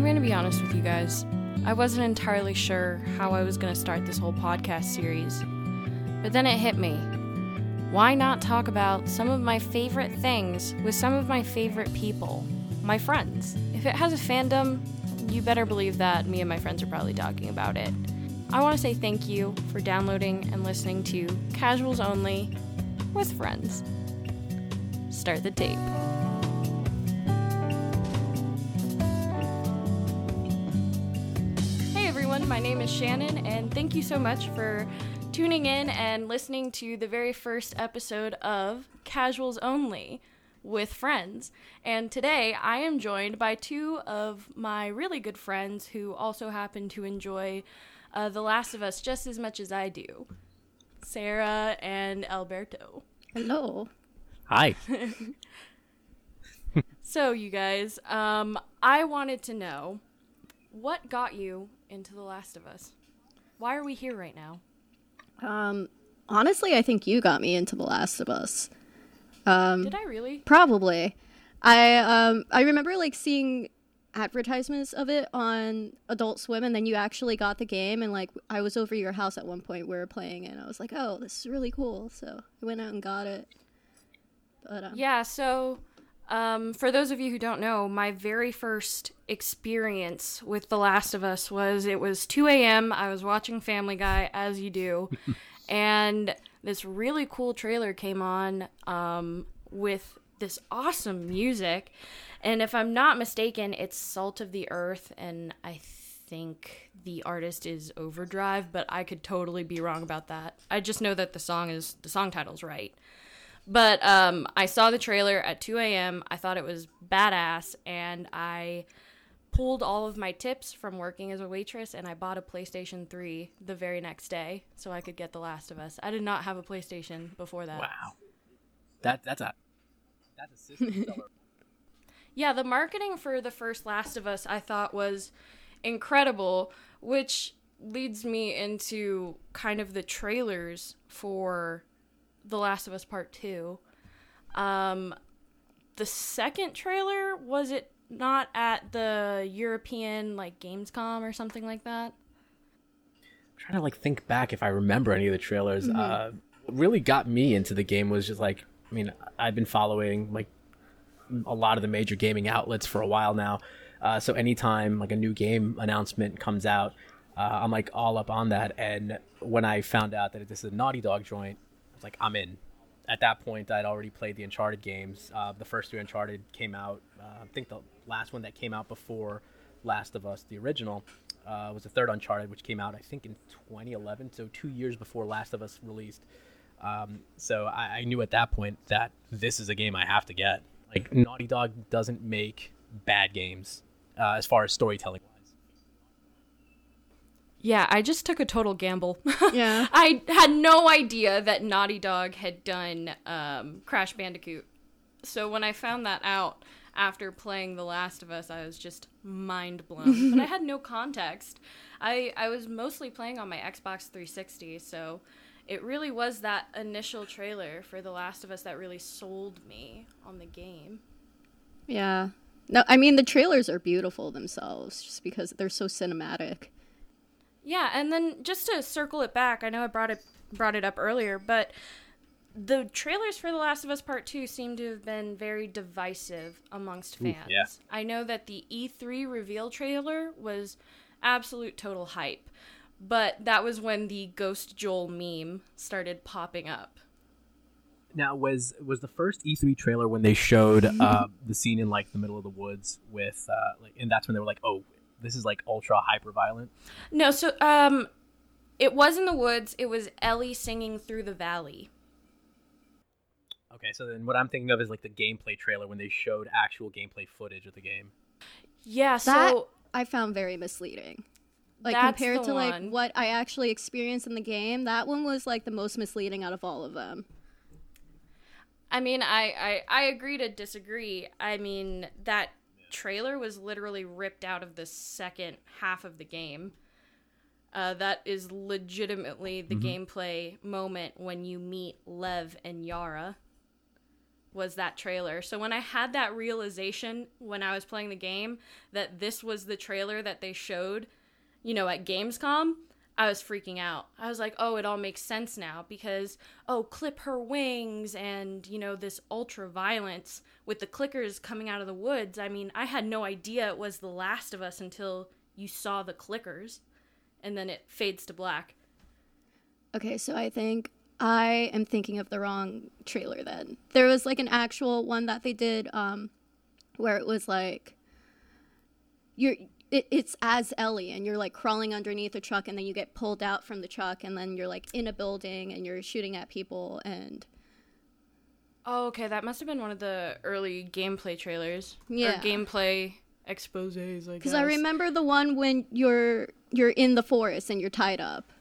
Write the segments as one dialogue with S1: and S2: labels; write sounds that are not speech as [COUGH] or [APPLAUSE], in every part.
S1: I'm going to be honest with you guys. I wasn't entirely sure how I was going to start this whole podcast series. But then it hit me. Why not talk about some of my favorite things with some of my favorite people? My friends. If it has a fandom, you better believe that me and my friends are probably talking about it. I want to say thank you for downloading and listening to Casuals Only with Friends. Start the tape. Is Shannon, and thank you so much for tuning in and listening to the very first episode of Casuals Only with Friends. And today I am joined by two of my really good friends who also happen to enjoy uh, The Last of Us just as much as I do Sarah and Alberto.
S2: Hello.
S3: Hi. [LAUGHS] [LAUGHS]
S1: So, you guys, um, I wanted to know what got you into The Last of Us? Why are we here right now?
S2: Um, honestly, I think you got me into The Last of Us. Um,
S1: Did I really?
S2: Probably. I um I remember like seeing advertisements of it on Adult Swim, and then you actually got the game, and like I was over your house at one point, we were playing, and I was like, oh, this is really cool. So I went out and got it. But um,
S1: Yeah, so um, for those of you who don't know, my very first experience with The Last of Us was it was 2 a.m. I was watching Family Guy, as you do, [LAUGHS] and this really cool trailer came on um, with this awesome music. And if I'm not mistaken, it's Salt of the Earth, and I think the artist is Overdrive, but I could totally be wrong about that. I just know that the song is the song title's right. But um, I saw the trailer at 2 a.m. I thought it was badass, and I pulled all of my tips from working as a waitress, and I bought a PlayStation 3 the very next day so I could get The Last of Us. I did not have a PlayStation before that.
S3: Wow. That that's a that's a system [LAUGHS] seller.
S1: Yeah, the marketing for the first Last of Us I thought was incredible, which leads me into kind of the trailers for The Last of Us Part 2. Um the second trailer was it not at the European like Gamescom or something like that?
S3: I'm trying to like think back if I remember any of the trailers. Uh, what really got me into the game was just like I mean I've been following like a lot of the major gaming outlets for a while now. Uh, so anytime like a new game announcement comes out, uh, I'm like all up on that. And when I found out that this is a Naughty Dog joint, was like, I'm in. At that point, I'd already played the Uncharted games. Uh, the first two Uncharted came out. Uh, I think the last one that came out before Last of Us, the original, uh, was the third Uncharted, which came out I think in 2011, so two years before Last of Us released. Um, so I, I knew at that point that this is a game I have to get. Like Naughty Dog doesn't make bad games uh, as far as storytelling.
S1: Yeah, I just took a total gamble. [LAUGHS]
S2: Yeah.
S1: I had no idea that Naughty Dog had done um, Crash Bandicoot. So when I found that out after playing The Last of Us, I was just mind blown. [LAUGHS] but I had no context. I, I was mostly playing on my Xbox 360, so it really was that initial trailer for The Last of Us that really sold me on the game.
S2: yeah. No, I mean the trailers are beautiful themselves, just because they're so cinematic.
S1: Yeah, and then just to circle it back, I know I brought it brought it up earlier, but the trailers for The Last of Us Part 2 seem to have been very divisive amongst fans.
S3: yeah.
S1: I know that the E3 reveal trailer was absolute total hype, but that was when the Ghost Joel meme started popping up.
S3: Now was was the first E3 trailer when they showed uh, the scene in like the middle of the woods with uh, like, and that's when they were like, oh, this is like ultra hyper violent.
S1: No, so um it was in the woods. It was Ellie singing through the valley.
S3: Okay, so then what I'm thinking of is like the gameplay trailer when they showed actual gameplay footage of the game.
S1: Yeah,
S2: That
S1: so
S2: I found very misleading. Like
S1: That's
S2: compared
S1: the
S2: to like
S1: one.
S2: what I actually experienced in the game, that one was like the most misleading out of all of them.
S1: I mean, I, I, I agree to disagree. I mean, that trailer was literally ripped out of the second half of the game. Uh, that is legitimately the gameplay moment when you meet Lev and Yara. was that trailer. So when I had that realization when I was playing the game that this was the trailer that they showed, you know, at Gamescom, I was freaking out. I was like, "Oh, it all makes sense now because oh, clip her wings and, you know, this ultra violence with the clickers coming out of the woods. I mean, I had no idea it was The Last of Us until you saw the clickers and then it fades to black.
S2: Okay, so I think I am thinking of the wrong trailer then. There was like an actual one that they did um where it was like you're it, it's as Ellie and you're like crawling underneath a truck and then you get pulled out from the truck and then you're like in a building and you're shooting at people and
S1: Oh, okay, that must have been one of the early gameplay trailers.
S2: Yeah.
S1: Or gameplay exposes, I guess.
S2: Because I remember the one when you're you're in the forest and you're tied up,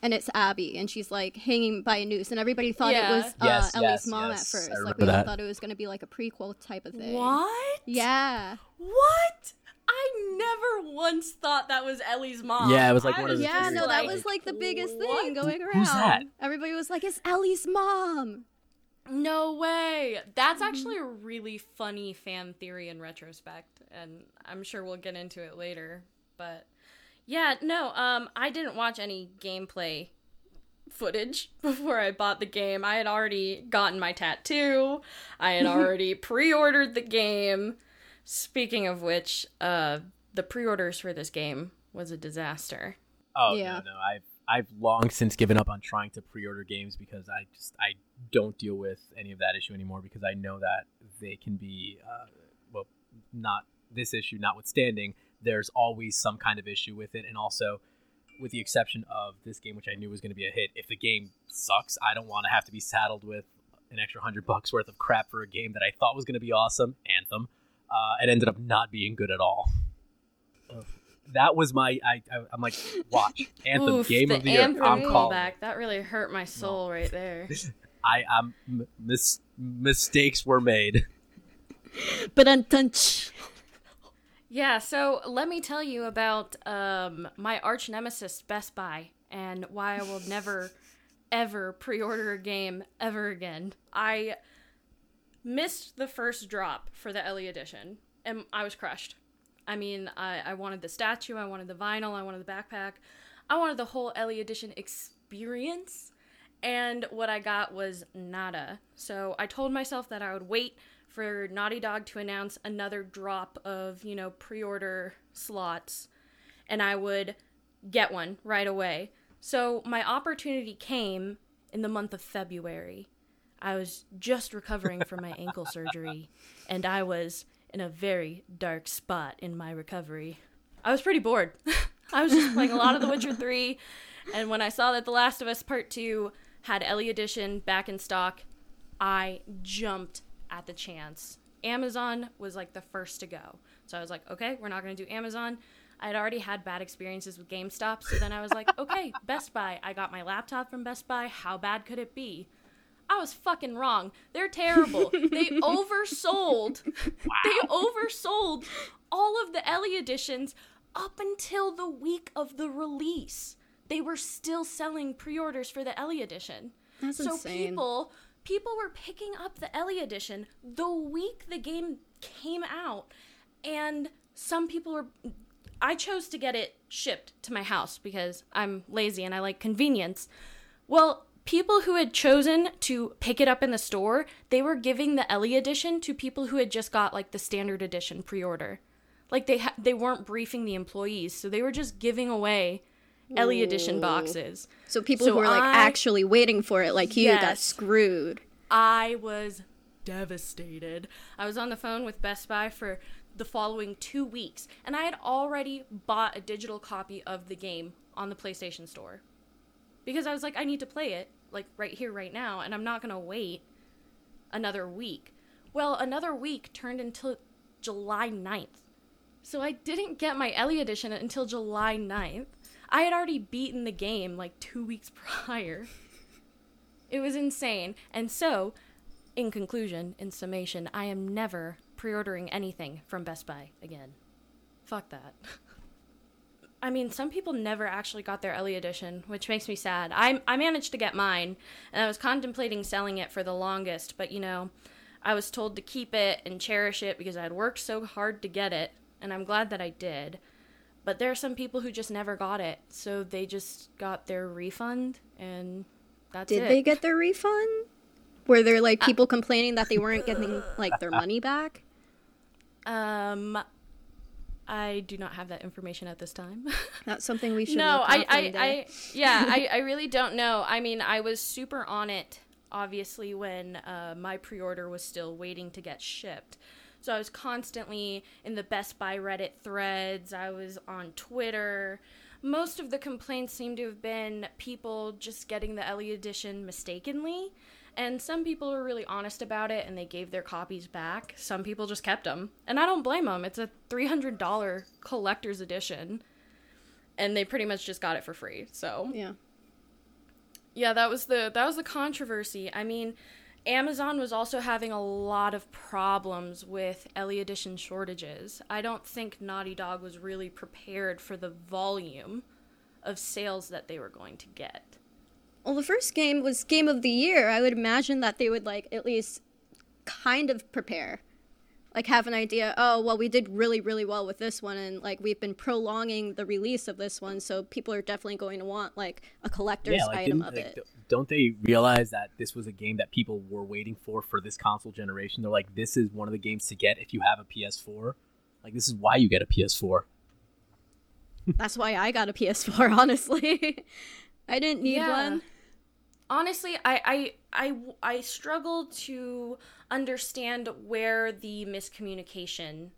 S2: and it's Abby and she's like hanging by a noose, and everybody thought
S1: Yeah.
S2: it was uh,
S3: Yes,
S2: Ellie's
S3: yes,
S2: mom
S3: yes.
S2: at first.
S3: I
S2: Like
S3: remember
S2: we all
S3: that.
S2: thought it was going to be like a prequel type of thing.
S1: What?
S2: Yeah.
S1: What? I never once thought that was Ellie's mom.
S3: Yeah, it was like
S1: I
S3: one of the
S2: Yeah, no, that
S3: like,
S2: was like the biggest
S1: what?
S2: thing going around.
S3: Who's that?
S2: Everybody was like, "It's Ellie's mom."
S1: No way. That's actually a really funny fan theory in retrospect, and I'm sure we'll get into it later. But yeah, no, um, I didn't watch any gameplay footage [LAUGHS] before I bought the game. I had already gotten my tattoo. I had [LAUGHS] already pre-ordered the game. Speaking of which, uh, the pre-orders for this game was a disaster.
S3: Oh
S2: Yeah.
S3: no, no, I've I've long since given up on trying to pre-order games because I just I don't deal with any of that issue anymore because I know that they can be uh, well not this issue notwithstanding there's always some kind of issue with it and also with the exception of this game which I knew was going to be a hit if the game sucks I don't want to have to be saddled with an extra hundred bucks worth of crap for a game that I thought was going to be awesome Anthem uh, it ended up not being good at all that was my I, I I'm like watch [LAUGHS] Anthem
S1: Oof,
S3: game
S1: the
S3: of the year
S1: Anthem
S3: I'm calling
S1: callback. That really hurt my soul right there. [LAUGHS]
S3: I um m- mis- mistakes were made. [LAUGHS]
S2: But untunch.
S1: Yeah, so let me tell you about um, my arch nemesis, Best Buy, and why I will never, ever pre order a game ever again. I missed the first drop for the Ellie edition, and I was crushed. I mean, I, I wanted the statue, I wanted the vinyl, I wanted the backpack, I wanted the whole Ellie edition experience, and what I got was nada. So I told myself that I would wait for Naughty Dog to announce another drop of, you know, pre order slots, and I would get one right away. So my opportunity came in the month of February. I was just recovering from my ankle surgery, and I was in a very dark spot in my recovery. I was pretty bored. [LAUGHS] I was just playing a lot of The Witcher 3, and when I saw that The Last of Us Part 2 had Ellie Edition back in stock, I jumped at the chance. Amazon was like the first to go. So I was like, okay, we're not going to do Amazon. I had already had bad experiences with GameStop, so then I was like, okay, Best Buy. I got my laptop from Best Buy. How bad could it be? I was fucking wrong. They're terrible. they [LAUGHS] oversold. They oversold all of the Ellie editions up until the week of the release. They were still selling pre-orders for the Ellie edition.
S2: That's
S1: so
S2: insane.
S1: people people were picking up the Ellie edition the week the game came out and some people were I chose to get it shipped to my house because I'm lazy and I like convenience. Well, people who had chosen to pick it up in the store, they were giving the Ellie edition to people who had just got like the standard edition pre-order. Like they ha- they weren't briefing the employees, so they were just giving away Ellie edition boxes.
S2: So people
S1: So
S2: who were like
S1: I-
S2: actually waiting for it, like you, got screwed.
S1: I was devastated. I was on the phone with Best Buy for the following two weeks, and I had already bought a digital copy of the game on the PlayStation Store because I was like, I need to play it like right here, right now, and I'm not gonna wait another week. Well, another week turned into July 9th. So I didn't get my Ellie edition until July 9th. I had already beaten the game like two weeks [LAUGHS] prior. It was insane. And so, in conclusion, in summation, I am never pre ordering anything from Best Buy again. Fuck that. [LAUGHS] I mean, some people never actually got their Ellie edition, which makes me sad. I, I managed to get mine, and I was contemplating selling it for the longest, but you know, I was told to keep it and cherish it because I had worked so hard to get it, and I'm glad that I did. But there are some people who just never got it, so they just got their refund, and that's
S2: Did
S1: it.
S2: they get their refund? Were there
S1: Uh,
S2: like people complaining that they weren't getting like their money back? [LAUGHS]
S1: Um, I do not have that information at this time. [LAUGHS]
S2: That's something we should.
S1: no,
S2: look
S1: I, I. I, yeah, I, [LAUGHS] I really don't know. I mean, I was super on it, obviously, when uh, my pre-order was still waiting to get shipped. So I was constantly in the Best Buy Reddit threads. I was on Twitter. Most of the complaints seem to have been people just getting the Ellie edition mistakenly. And some people were really honest about it and they gave their copies back. Some people just kept them. And I don't blame them. It's a $300 collector's edition. And they pretty much just got it for free. So,
S2: yeah.
S1: yeah, that was the that was the controversy. I mean, Amazon was also having a lot of problems with Ellie Edition shortages. I don't think Naughty Dog was really prepared for the volume of sales that they were going to get.
S2: Well, the first game was game of the year. I would imagine that they would like at least kind of prepare. Like have an idea, oh, well, we did really, really well with this one, and like we've been prolonging the release of this one, so people are definitely going to want like a collector's
S3: Yeah, like,
S2: item of
S3: like,
S2: it.
S3: don't they realize that this was a game that people were waiting for for this console generation? They're like, this is one of the games to get if you have a PS4. Like, this is why you get a PS4.
S2: That's why I got a PS4, [LAUGHS] honestly. I didn't need
S1: Yeah.
S2: one.
S1: Honestly I, I i i struggle to understand where the miscommunication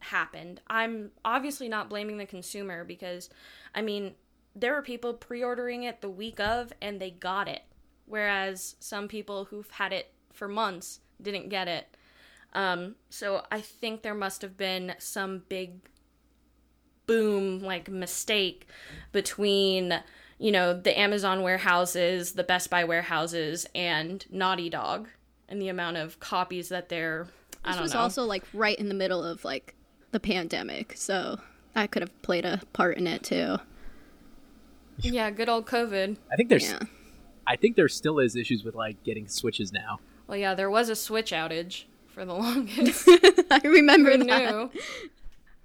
S1: happened. I'm obviously not blaming the consumer because i mean there were people pre-ordering it the week of and they got it whereas some people who've had it for months didn't get it. Um, so i think there must have been some big boom like mistake between you know the Amazon warehouses, the Best Buy warehouses, and Naughty Dog, and the amount of copies that they're. I
S2: This
S1: don't
S2: was
S1: know.
S2: also like right in the middle of like the pandemic, so that could have played a part in it too.
S1: yeah, good old COVID.
S3: I think there's,
S2: Yeah.
S3: I think there still is issues with like getting Switches now.
S1: Well, yeah, there was a Switch outage for the [LAUGHS] longest. [LAUGHS]
S2: I remember
S1: Who
S2: that.
S1: knew?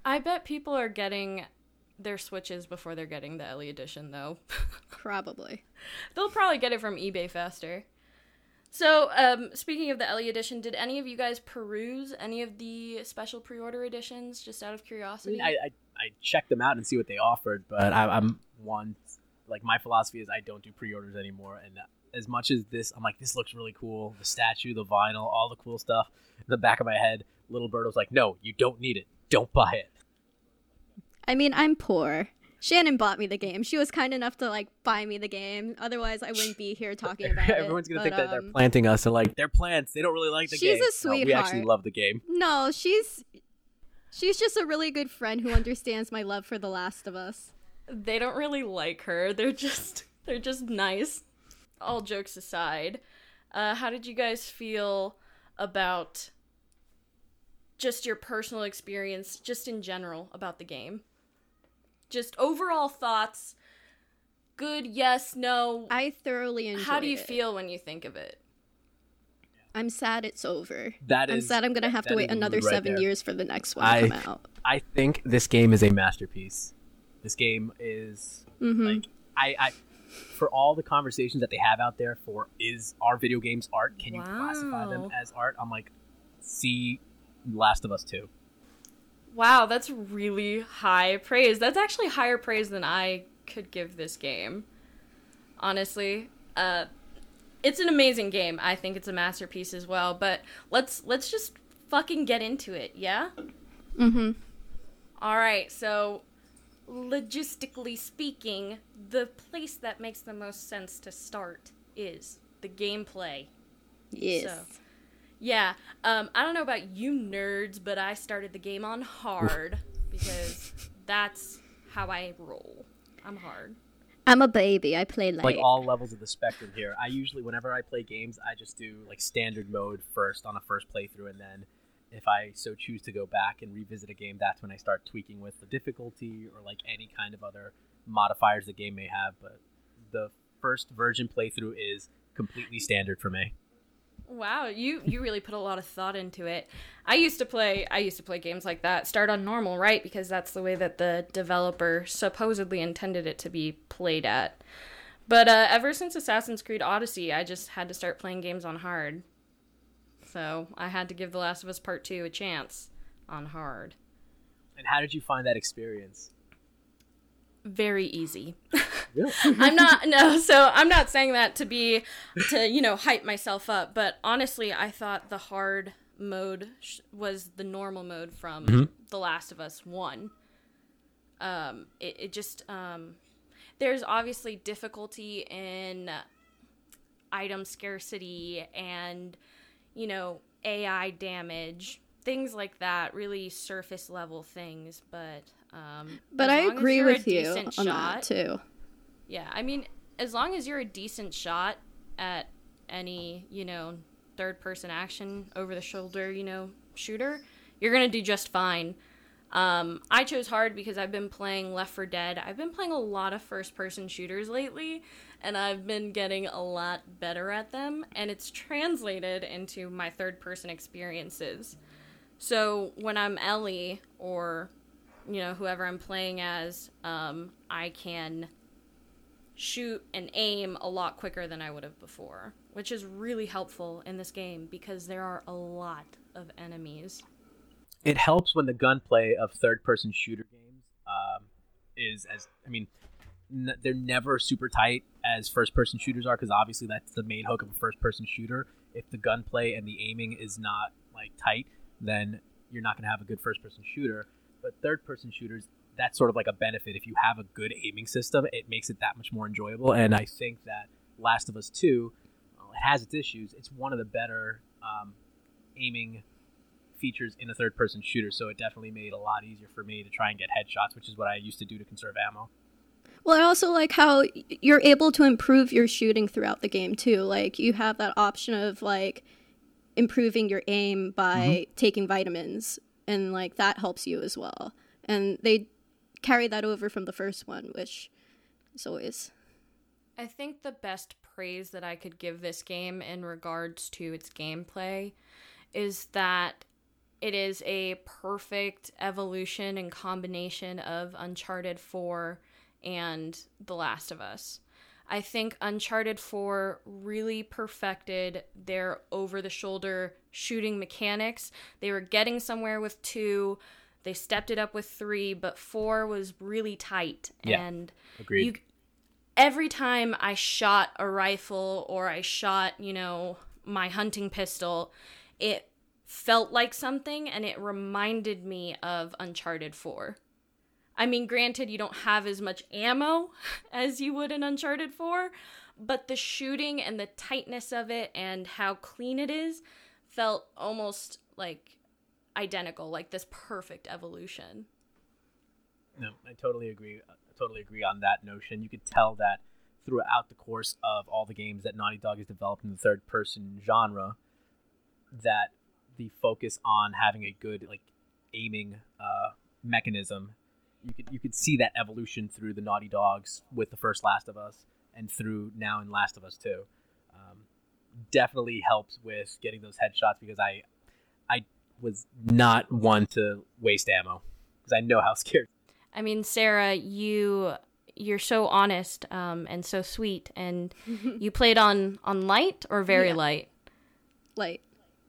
S1: I bet people are getting their Switches before they're getting the Ellie edition, though. [LAUGHS]
S2: Probably.
S1: They'll probably get it from eBay faster. So, um, speaking of the Ellie edition, did any of you guys peruse any of the special pre-order editions, just out of curiosity?
S3: I, I, I check them out and see what they offered, but I, I'm one like my philosophy is I don't do pre-orders anymore. And as much as this, I'm like, this looks really cool. The statue, the vinyl, all the cool stuff. In the back of my head, little bird was like, no, you don't need it. Don't buy it.
S2: I mean, I'm poor. Shannon bought me the game. She was kind enough to like buy me the game. Otherwise, I wouldn't be here talking [LAUGHS] about it.
S3: Everyone's gonna think
S2: But,
S3: that they're
S2: um,
S3: planting us. They're like, they're plants. They don't really like the
S2: She's
S3: game.
S2: She's a
S3: No, we actually love the game.
S2: No, she's she's just a really good friend who understands my love for The Last of Us.
S1: they don't really like her. They're just they're just nice. All jokes aside, uh, how did you guys feel about just your personal experience, just in general, about the game? Just overall thoughts. Good, yes, no.
S2: I thoroughly enjoyed it.
S1: How do you
S2: it.
S1: feel when you think of it?
S2: I'm sad it's over.
S3: That
S2: I'm
S3: is-
S2: sad I'm gonna have to wait another
S3: right
S2: seven
S3: there.
S2: years for the next one
S3: I-
S2: to come out.
S3: I think this game is a masterpiece. This game is
S2: Mm-hmm.
S3: like I, I for all the conversations that they have out there for is are video games art? Can you classify them as art? I'm like, see Last of Us 2.
S1: Wow, that's really high praise. That's actually higher praise than I could give this game. Honestly, uh it's an amazing game. I think it's a masterpiece as well, but let's let's just fucking get into it, yeah?
S2: Mm-hmm.
S1: All right. So logistically speaking, the place that makes the most sense to start is the gameplay.
S2: Yes.
S1: So, yeah. Um, I don't know about you nerds, but I started the game on hard [LAUGHS] because that's how I roll. I'm hard.
S2: I'm a baby. I play light.
S3: Like all levels of the spectrum here. I usually whenever I play games, I just do like standard mode first on a first playthrough and then if I so choose to go back and revisit a game, that's when I start tweaking with the difficulty or like any kind of other modifiers the game may have. But the first version playthrough is completely standard for me.
S1: Wow, you you really put a lot of thought into it. I used to play I used to play games like that. Start on normal, right? Because that's the way that the developer supposedly intended it to be played at. But uh, ever since Assassin's Creed Odyssey, I just had to start playing games on hard. So I had to give The Last of Us Part Two a chance on hard.
S3: And how did you find that experience?
S1: Very easy.
S3: Really? [LAUGHS]
S1: I'm not no, so I'm not saying that to be to you know hype myself up, but honestly, I thought the hard mode sh- was the normal mode from The Last of Us One. Um, it, it just um, there's obviously difficulty in item scarcity and you know AI damage, things like that, really surface level things, but um,
S2: But I agree with you on
S1: shot-
S2: that too.
S1: yeah, I mean, as long as you're a decent shot at any, you know, third person action over the shoulder, you know, shooter, you're going to do just fine. Um, I chose hard because I've been playing Left 4 Dead. I've been playing a lot of first person shooters lately, and I've been getting a lot better at them, and it's translated into my third person experiences. So when I'm Ellie or, you know, whoever I'm playing as, um, I can shoot and aim a lot quicker than I would have before, which is really helpful in this game because there are a lot of enemies.
S3: it helps when the gunplay of third-person shooter games um, is as I mean, n- they're never super tight as first-person shooters are because obviously that's the main hook of a first-person shooter. If the gunplay and the aiming is not like tight, then you're not going to have a good first-person shooter. But third-person shooters, that's sort of like a benefit. If you have a good aiming system, it makes it that much more enjoyable. And I think that Last of Us Two, well, it has its issues. It's one of the better um, aiming features in a third person shooter, so it definitely made it a lot easier for me to try and get headshots, which is what I used to do to conserve ammo.
S2: Well, I also like how you're able to improve your shooting throughout the game too. Like you have that option of like improving your aim by taking vitamins, and like that helps you as well. And they carry that over from the first one, which is always
S1: I think the best praise that I could give this game in regards to its gameplay is that it is a perfect evolution and combination of Uncharted 4 and The Last of Us. I think Uncharted 4 really perfected their over the shoulder shooting mechanics. They were getting somewhere with 2, they stepped it up with 3, but 4 was really tight
S3: Yeah.
S1: and
S3: Agreed.
S1: you every time I shot a rifle or I shot, you know, my hunting pistol, it felt like something and it reminded me of Uncharted 4. I mean, granted, you don't have as much ammo [LAUGHS] as you would in Uncharted 4, but the shooting and the tightness of it and how clean it is felt almost like identical, like this perfect evolution.
S3: No, I totally agree. I totally agree on that notion. You could tell that throughout the course of all the games that Naughty Dog has developed in the third person genre, that the focus on having a good like aiming uh, mechanism, you could you could see that evolution through the Naughty Dogs with the first Last of Us and through now in Last of Us Two. Um, definitely helps with getting those headshots because I I was not one to waste ammo because I know how [LAUGHS] scared
S1: I mean, Sarah, you you're so honest um, and so sweet, and [LAUGHS] you played on on light or very
S2: Yeah.
S1: light.
S2: light.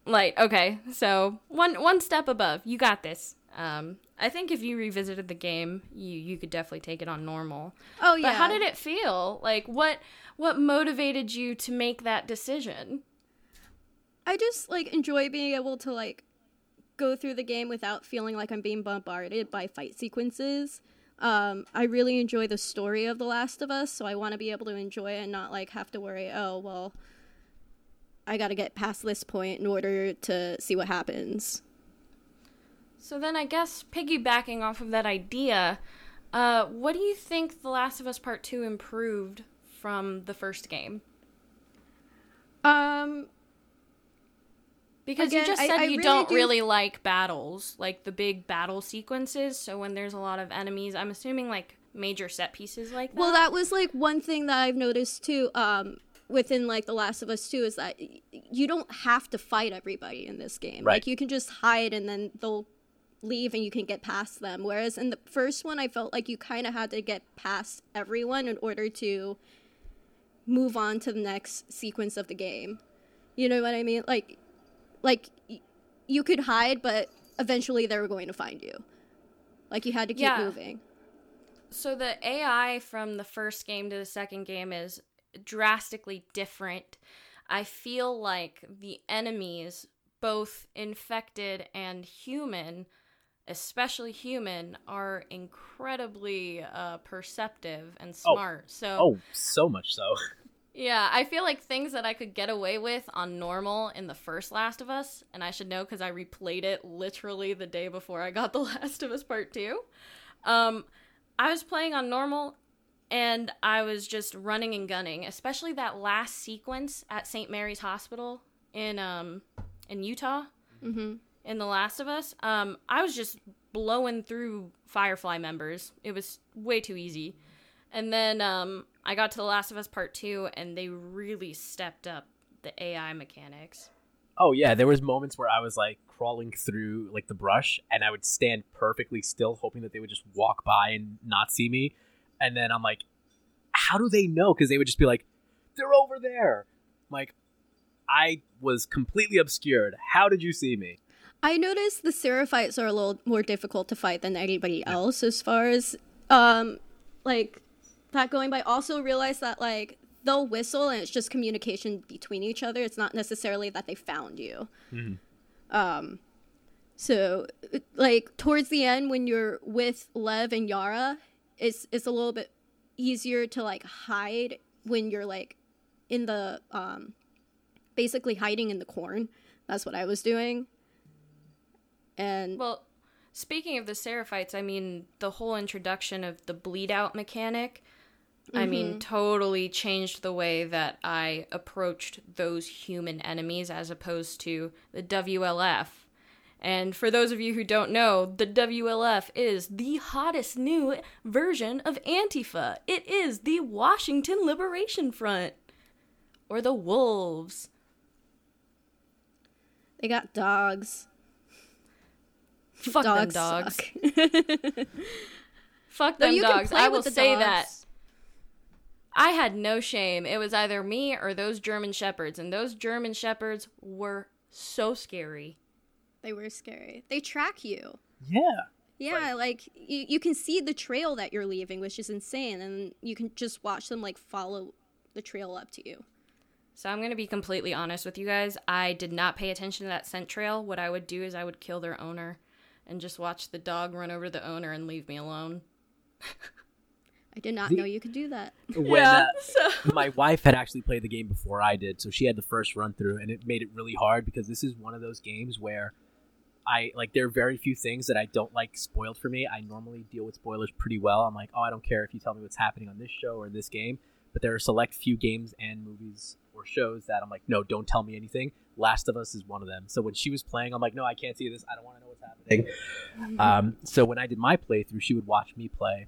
S1: Light. Okay, so one one step above. You got this. Um, I think if you revisited the game, you you could definitely take it on normal.
S2: Oh yeah.
S1: But how did it feel? Like what what motivated you to make that decision?
S2: I just like enjoy being able to like go through the game without feeling like I'm being bombarded by fight sequences. Um, I really enjoy the story of The Last of Us, so I want to be able to enjoy it and not like have to worry. Oh well, I got to get past this point in order to see what happens.
S1: So then, I guess piggybacking off of that idea, uh, what do you think The Last of Us Part Two improved from the first game?
S2: Um,
S1: Because you just said
S2: I
S1: you
S2: really
S1: don't
S2: do-
S1: really like battles, like the big battle sequences. So when there's a lot of enemies, I'm assuming like major set pieces like that.
S2: Well, that was like one thing that I've noticed too. Um, within like The Last of Us 2 is that you don't have to fight everybody in this game.
S3: Right.
S2: Like you can just hide and then they'll leave and you can get past them. Whereas in the first one I felt like you kind of had to get past everyone in order to move on to the next sequence of the game. You know what I mean? Like like y- you could hide but eventually they were going to find you. Like you had to keep
S1: Yeah.
S2: moving.
S1: So the AI from the first game to the second game is drastically different. I feel like the enemies, both infected and human, especially human, are incredibly uh, perceptive and
S3: Oh.
S1: smart. So
S3: Oh, so much so.
S1: yeah, I feel like things that I could get away with on normal in the first Last of Us, and I should know because I replayed it literally the day before I got The [LAUGHS] Last of Us Part 2. Um, I was playing on normal and I was just running and gunning, especially that last sequence at St. Mary's Hospital in um in Utah
S2: Mhm.
S1: In The Last of Us. Um, I was just blowing through Firefly members. It was way too easy. And then um, I got to The Last of Us Part 2, and they really stepped up the AI mechanics.
S3: Oh yeah, there was moments where I was like crawling through like the brush and I would stand perfectly still hoping that they would just walk by and not see me. And then I'm like, how do they know? Cuz they would just be like, they're over there. I'm like I was completely obscured. How did you see me?
S2: I noticed the Seraphites are a little more difficult to fight than anybody else as far as um like that going by. Also realized that like they'll whistle and it's just communication between each other. It's not necessarily that they found you. Um so like towards the end when you're with Lev and Yara, it's it's a little bit easier to like hide when you're like in the um basically hiding in the corn. That's what I was doing. And
S1: Well, speaking of the Seraphites, I mean, the whole introduction of the bleed out mechanic, I mean, mm-hmm. totally changed the way that I approached those human enemies as opposed to the WLF. And for those of you who don't know, the WLF is the hottest new version of Antifa. It is the Washington Liberation Front. Or the Wolves.
S2: they got dogs.
S1: Fuck them
S2: dogs.
S1: dogs. [LAUGHS] Fuck
S2: Though
S1: them
S2: you can
S1: dogs.
S2: play
S1: I
S2: with
S1: will
S2: the
S1: say
S2: dogs.
S1: that. I had no shame. It was either me or those German shepherds, and those German shepherds were so scary.
S2: They were scary. They track you.
S3: Yeah.
S2: Yeah, like you, you can see the trail that you're leaving, which is insane, and you can just watch them like follow the trail up to you.
S1: So I'm going to be completely honest with you guys. I did not pay attention to that scent trail. What I would do is I would kill their owner and just watch the dog run over the owner and leave me alone.
S2: I did not
S3: The-
S2: know you could do that.
S3: When uh,
S1: so [LAUGHS]
S3: my wife had actually played the game before I did, so she had the first run through, and it made it really hard because this is one of those games where I like there are very few things that I don't like spoiled for me. I normally deal with spoilers pretty well. I'm like, oh, I don't care if you tell me what's happening on this show or this game, but there are select few games and movies or shows that I'm like, no, don't tell me anything. Last of Us is one of them. So when she was playing, I'm like, no, I can't see this. I don't want to know what's happening. Um, so when I did my playthrough, she would watch me play,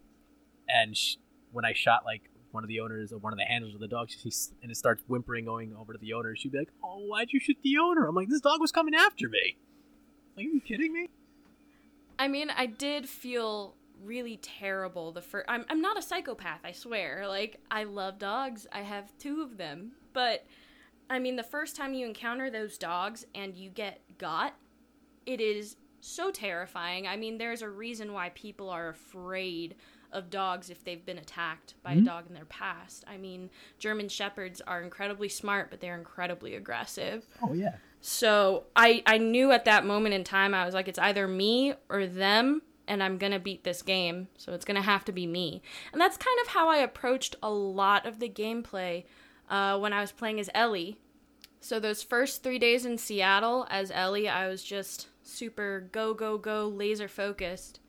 S3: and sh- when I shot like one of the owners or one of the handlers of the dog, she and it starts whimpering, going over to the owner. She'd be like, "Oh, why'd you shoot the owner?" I'm like, "This dog was coming after me." Like, are you kidding me?
S1: I mean, I did feel really terrible the first I'm I'm not a psychopath, I swear. Like I love dogs. I have two of them. But I mean, the first time you encounter those dogs and you get got, it is so terrifying. I mean, there's a reason why people are afraid of dogs if they've been attacked by a dog in their past. I mean, German shepherds are incredibly smart, but they're incredibly aggressive.
S3: Oh yeah.
S1: So I I knew at that moment in time I was like it's either me or them and I'm going to beat this game. So it's going to have to be me. And that's kind of how I approached a lot of the gameplay uh, when I was playing as Ellie. So those first 3 days in Seattle as Ellie, I was just super go go go laser focused.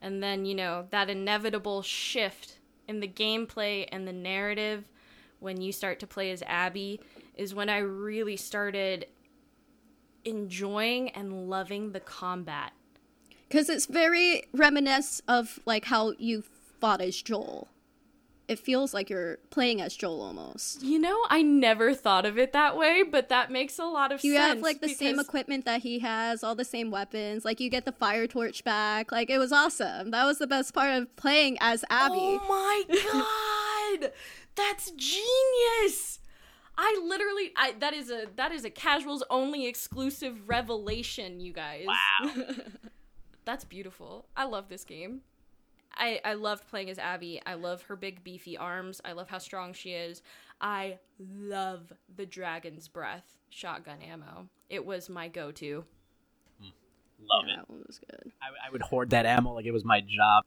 S1: And then, you know, that inevitable shift in the gameplay and the narrative when you start to play as Abby is when I really started enjoying and loving the combat.
S2: Because it's very reminiscent of like how you fought as Joel. It feels like you're playing as Joel almost.
S1: You know, I never thought of it that way, but that makes a lot of
S2: You
S1: sense.
S2: You have like the same equipment that he has, all the same weapons. Like you get the fire torch back. Like it was awesome. That was the best part of playing as Abby.
S1: Oh my [LAUGHS] god, that's genius! I literally, I that is a that is a casuals only exclusive revelation, you guys.
S3: Wow. [LAUGHS]
S1: That's beautiful. I love this game. I I loved playing as Abby. I love her big beefy arms. I love how strong she is. I love the dragon's breath shotgun ammo. It was my go-to. Hmm.
S3: Love
S2: Yeah,
S3: it.
S2: that one was good.
S3: I, I would hoard that ammo like it was my job.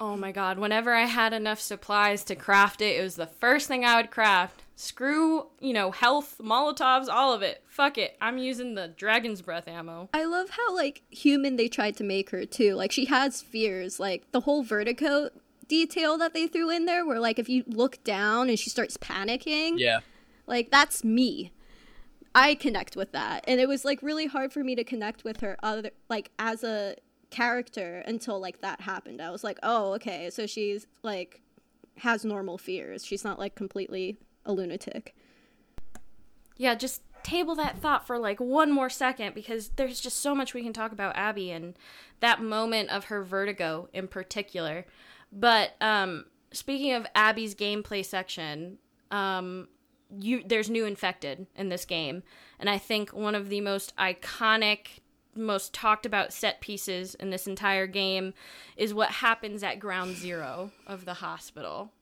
S1: Oh my god, whenever I had enough supplies to craft it, it was the first thing I would craft. Screw, you know, health, Molotovs, all of it. Fuck it. I'm using the dragon's breath ammo.
S2: I love how like human they tried to make her too. Like she has fears. Like the whole vertigo detail that they threw in there where like if you look down and she starts panicking,
S3: Yeah.
S2: like that's me. I connect with that. And it was like really hard for me to connect with her other like as a character until like that happened. I was like, "Oh, okay. So she's like has normal fears. She's not like completely a lunatic."
S1: Yeah, just table that thought for like one more second because there's just so much we can talk about Abby and that moment of her vertigo in particular. But um speaking of Abby's gameplay section, um you there's new infected in this game and I think one of the most iconic most talked about set pieces in this entire game is what happens at ground zero of the hospital.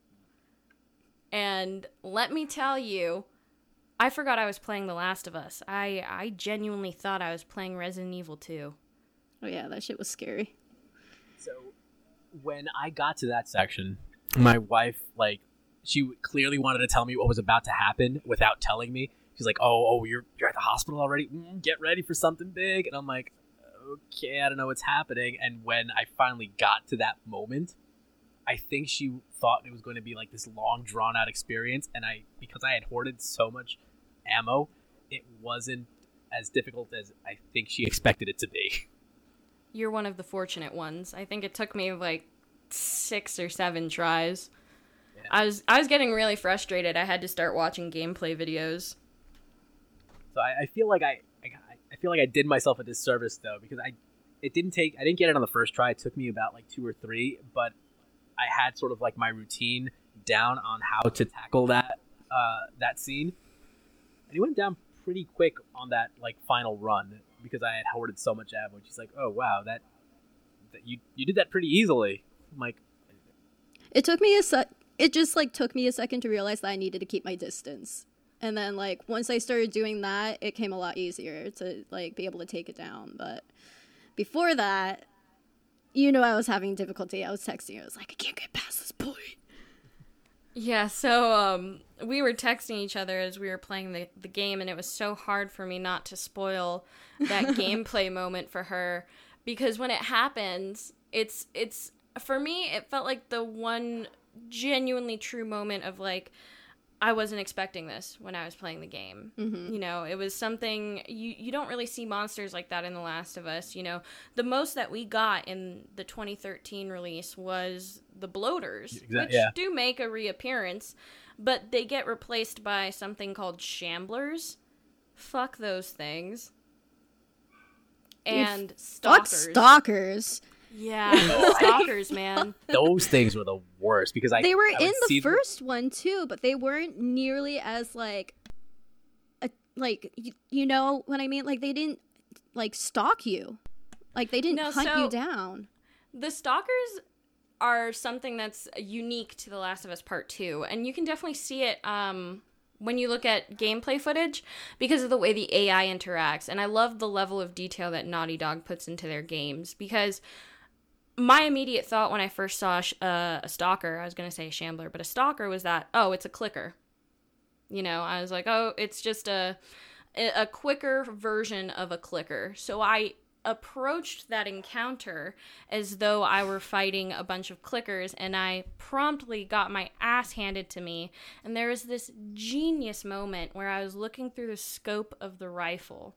S1: And let me tell you, I forgot I was playing The Last of Us. I I genuinely thought I was playing Resident Evil 2.
S2: Oh yeah, that shit was scary.
S3: So when I got to that section, my wife like she clearly wanted to tell me what was about to happen without telling me. She's like, "Oh, oh, you're you're at the hospital already. Mm, get ready for something big." And I'm like, "Okay, I don't know what's happening." And when I finally got to that moment, I think she thought it was going to be like this long, drawn out experience, and I because I had hoarded so much ammo, it wasn't as difficult as I think she expected it to be.
S1: You're one of the fortunate ones. I think it took me like 6 or 7 tries. I was I was getting really frustrated. I had to start watching gameplay videos.
S3: So I, I feel like I, I I feel like I did myself a disservice though because I it didn't take I didn't get it on the first try. It took me about like two or three, but I had sort of like my routine down on how to tackle that uh, that scene, and it went down pretty quick on that like final run because I had hoarded so much ammo. She's like, "Oh wow, that, that you you did that pretty easily." I'm like,
S2: It took me a sec. It just like took me a second to realize that I needed to keep my distance. And then like once I started doing that, it came a lot easier to like be able to take it down. But before that, you know, I was having difficulty. I was texting. I was like, I can't get past this point.
S1: Yeah, so um we were texting each other as we were playing the, the game and it was so hard for me not to spoil that [LAUGHS] gameplay moment for her because when it happens, it's it's for me it felt like the one genuinely true moment of like I wasn't expecting this when I was playing the game. Mm-hmm. You know, it was something you you don't really see monsters like that in The Last of Us. You know, the most that we got in the 2013 release was the bloaters,
S3: Exa-
S1: which
S3: yeah.
S1: do make a reappearance, but they get replaced by something called shamblers. Fuck those things. And
S2: Fuck
S1: stalkers.
S2: stalkers.
S1: Yeah, [LAUGHS] stalkers, man. [LAUGHS]
S3: those things were the worst because I
S2: They were
S3: I
S2: in
S3: see
S2: the
S3: them-
S2: first one too, but they weren't nearly as like, a, like you, you know what I mean? Like they didn't like stalk you, like they didn't
S1: No,
S2: hunt
S1: so-
S2: you down.
S1: The stalkers are something that's unique to The Last of Us Part 2, and you can definitely see it um, when you look at gameplay footage because of the way the AI interacts. And I love the level of detail that Naughty Dog puts into their games because my immediate thought when I first saw sh- uh, a stalker, I was going to say a shambler, but a stalker was that, oh, it's a clicker. You know, I was like, oh, it's just a a quicker version of a clicker. So I approached that encounter as though I were fighting a bunch of clickers and I promptly got my ass handed to me. And there was this genius moment where I was looking through the scope of the rifle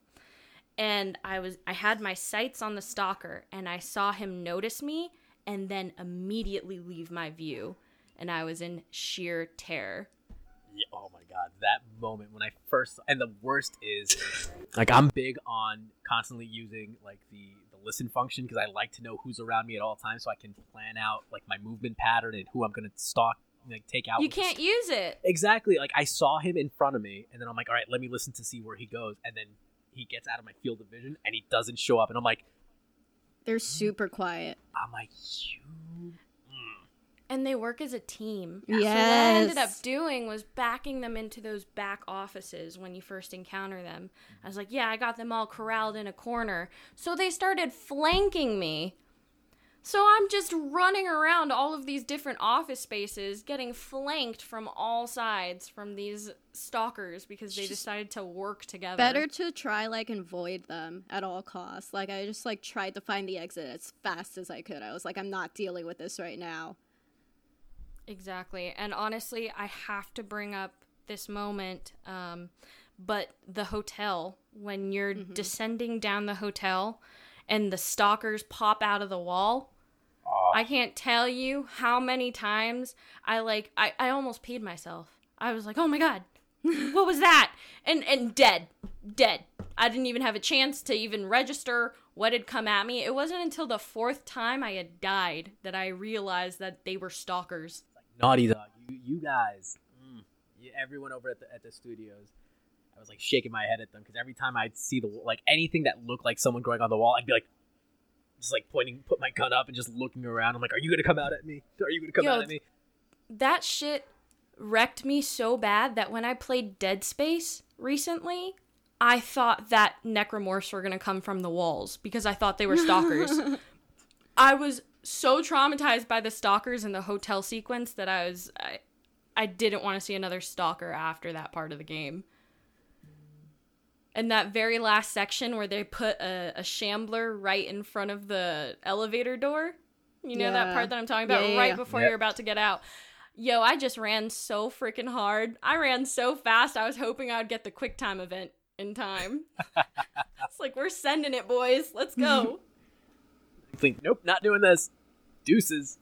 S1: and I was I had my sights on the stalker and I saw him notice me and then immediately leave my view. and I was in sheer terror.
S3: Yeah, oh my god, that moment when I first and the worst is like I'm big on constantly using like the the listen function because I like to know who's around me at all times so I can plan out like my movement pattern and who I'm gonna stalk like take out.
S1: You can't use it.
S3: exactly like I saw him in front of me and then I'm like, all right, let me listen to see where he goes, and then he gets out of my field of vision and he doesn't show up, and I'm like,
S2: They're super quiet.
S3: I'm like, you. mm."
S1: And they work as a team.
S2: Yes.
S1: So what I ended up doing was backing them into those back offices when you first encounter them. I was like, yeah, I got them all corralled in a corner. So they started flanking me. So I'm just running around all of these different office spaces, getting flanked from all sides from these stalkers because they decided to work together.
S2: Better to try like and void them at all costs. Like I just like tried to find the exit as fast as I could. I was like, I'm not dealing with this right now.
S1: Exactly. And honestly, I have to bring up this moment. Um, but the hotel, when you're descending down the hotel and the stalkers pop out of the wall, I can't tell you how many times I like I, I almost peed myself. I was like, oh my god, [LAUGHS] what was that? And and dead. Dead. I didn't even have a chance to even register what had come at me. It wasn't until the fourth time I had died that I realized that they were stalkers.
S3: Naughty Dog, you you guys, mm, everyone over at the at the studios. I was like shaking my head at them because every time I'd see the like anything that looked like someone going on the wall, I'd be like, just like pointing, put my gun up and just looking around. I'm like, are you gonna come out at me? Are you gonna come
S1: Yo,
S3: out at me?
S1: that shit wrecked me so bad that when I played Dead Space recently, I thought that necromorphs were gonna come from the walls because I thought they were stalkers. [LAUGHS] I was so traumatized by the stalkers in the hotel sequence that I was I, I didn't want to see another stalker after that part of the game. And that very last section where they put a, a shambler right in front of the elevator door. You know that part that I'm talking about
S2: Yeah, yeah,
S1: right
S2: yeah.
S1: before
S3: Yep.
S1: you're about to get out. Yo, I just ran so freaking hard. I ran so fast. I was hoping I would get the quick time event in time. [LAUGHS] it's like we're sending it, boys. Let's go. [LAUGHS]
S3: Think, nope, not doing this. Deuces.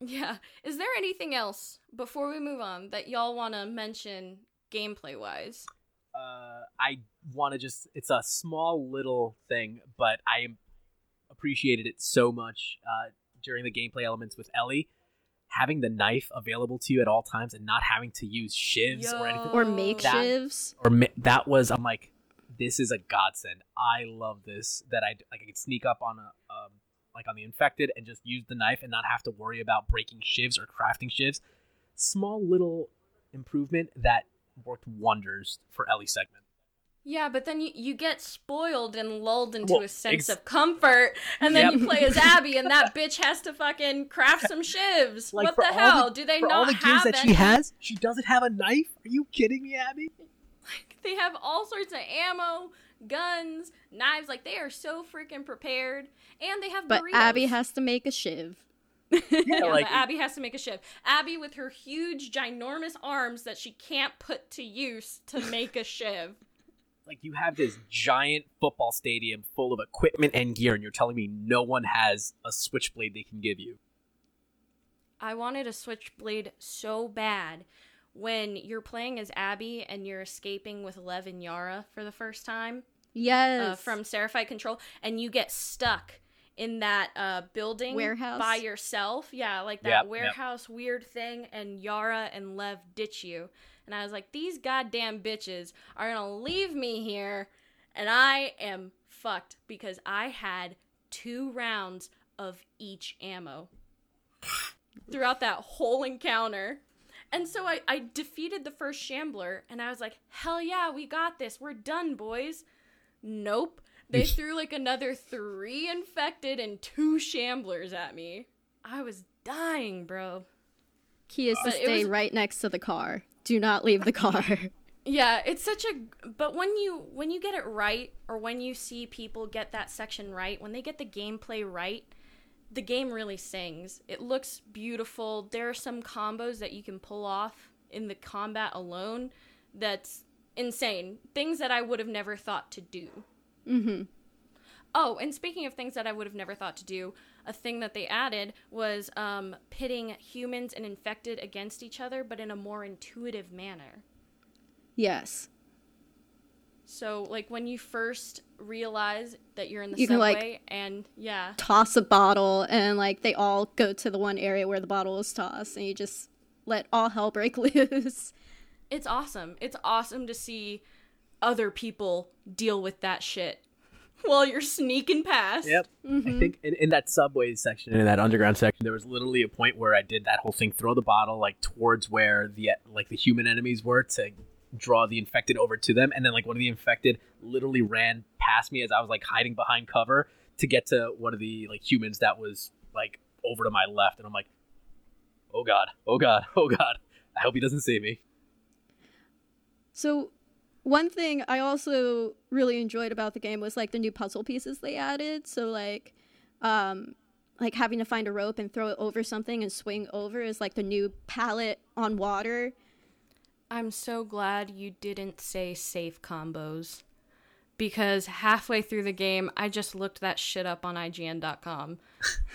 S1: yeah. Is there anything else before we move on that y'all want to mention gameplay wise?
S3: Uh, I want to just it's a small little thing, but I appreciated it so much uh, during the gameplay elements with Ellie. Having the knife available to you at all times and not having to use shivs or anything
S2: Or make
S3: That-
S2: shivs.
S3: or mi- that was I'm like, this is a godsend. I love this that I like I could sneak up on a um, like on the infected and just use the knife and not have to worry about breaking shivs or crafting shivs. Small little improvement that worked wonders for Ellie's segment.
S1: Yeah, but then you, you get spoiled and lulled into
S3: Well,
S1: a sense
S3: ex-
S1: of comfort, and then
S3: Yep.
S1: you play as Abby, and that [LAUGHS] bitch has to fucking craft some shivs.
S3: Like
S1: what the
S3: all
S1: hell? Do they
S3: for
S1: not
S3: all the gears
S1: have
S3: that
S1: any?
S3: she has? She doesn't have a knife. Are you kidding me, Abby? [LAUGHS]
S1: Like They have all sorts of ammo, guns, knives. Like they are so freaking prepared, and they have
S2: But
S1: burritos.
S2: Abby has to make a shiv.
S3: Yeah,
S1: Yeah, [LAUGHS]
S3: like
S1: but Abby has to make a shiv. Abby with her huge, ginormous arms that she can't put to use to make a shiv.
S3: like you have this giant football stadium full of equipment and gear, and you're telling me no one has a switchblade they can give you.
S1: I wanted a switchblade so bad when you're playing as Abby and you're escaping with Lev and Yara for the first time
S2: Yes.
S1: uh, from Seraphite Control, and you get stuck in that uh, building
S2: Warehouse?
S1: by yourself. Yeah, like that
S3: Yep, yep.
S1: warehouse weird thing, and Yara and Lev ditch you. And I was like, these goddamn bitches are gonna leave me here, and I am fucked because I had two rounds of each ammo throughout that whole encounter. And so I, I defeated the first shambler, and I was like, hell yeah, we got this. We're done, boys. Nope. They threw like another three infected and two shamblers at me. I was dying, bro.
S2: Key is to stay
S1: was-
S2: right next to the car. Do not leave the car. [LAUGHS]
S1: Yeah, it's such a but when you when you get it right or when you see people get that section right, when they get the gameplay right, the game really sings. It looks beautiful. There are some combos that you can pull off in the combat alone that's insane. Things that I would have never thought to do.
S2: Mm-hmm.
S1: Oh, and speaking of things that I would have never thought to do, a thing that they added was um, pitting humans and infected against each other, but in a more intuitive manner.
S2: Yes.
S1: So, like when you first realize that you're in the
S2: You can, like-
S1: and yeah,
S2: Toss a bottle, and like they all go to the one area where the bottle is tossed, and you just let all hell break [LAUGHS] loose.
S1: it's awesome. It's awesome to see other people deal with that shit while you're sneaking past.
S3: Yep. I mm-hmm. think in, in that subway section, in that underground section, there was literally a point where I did that whole thing, throw the bottle like towards where the like the human enemies were to draw the infected over to them, and then like one of the infected literally ran past me as I was like hiding behind cover to get to one of the like humans that was like over to my left, and I'm like, oh god, oh god, oh god, I hope he doesn't see me.
S2: So, one thing I also really enjoyed about the game was like the new puzzle pieces they added. So like, um, like having to find a rope and throw it over something and swing over is like the new pallet on water.
S1: I'm so glad you didn't say safe combos. Because halfway through the game, I just looked that shit up on IGN.com.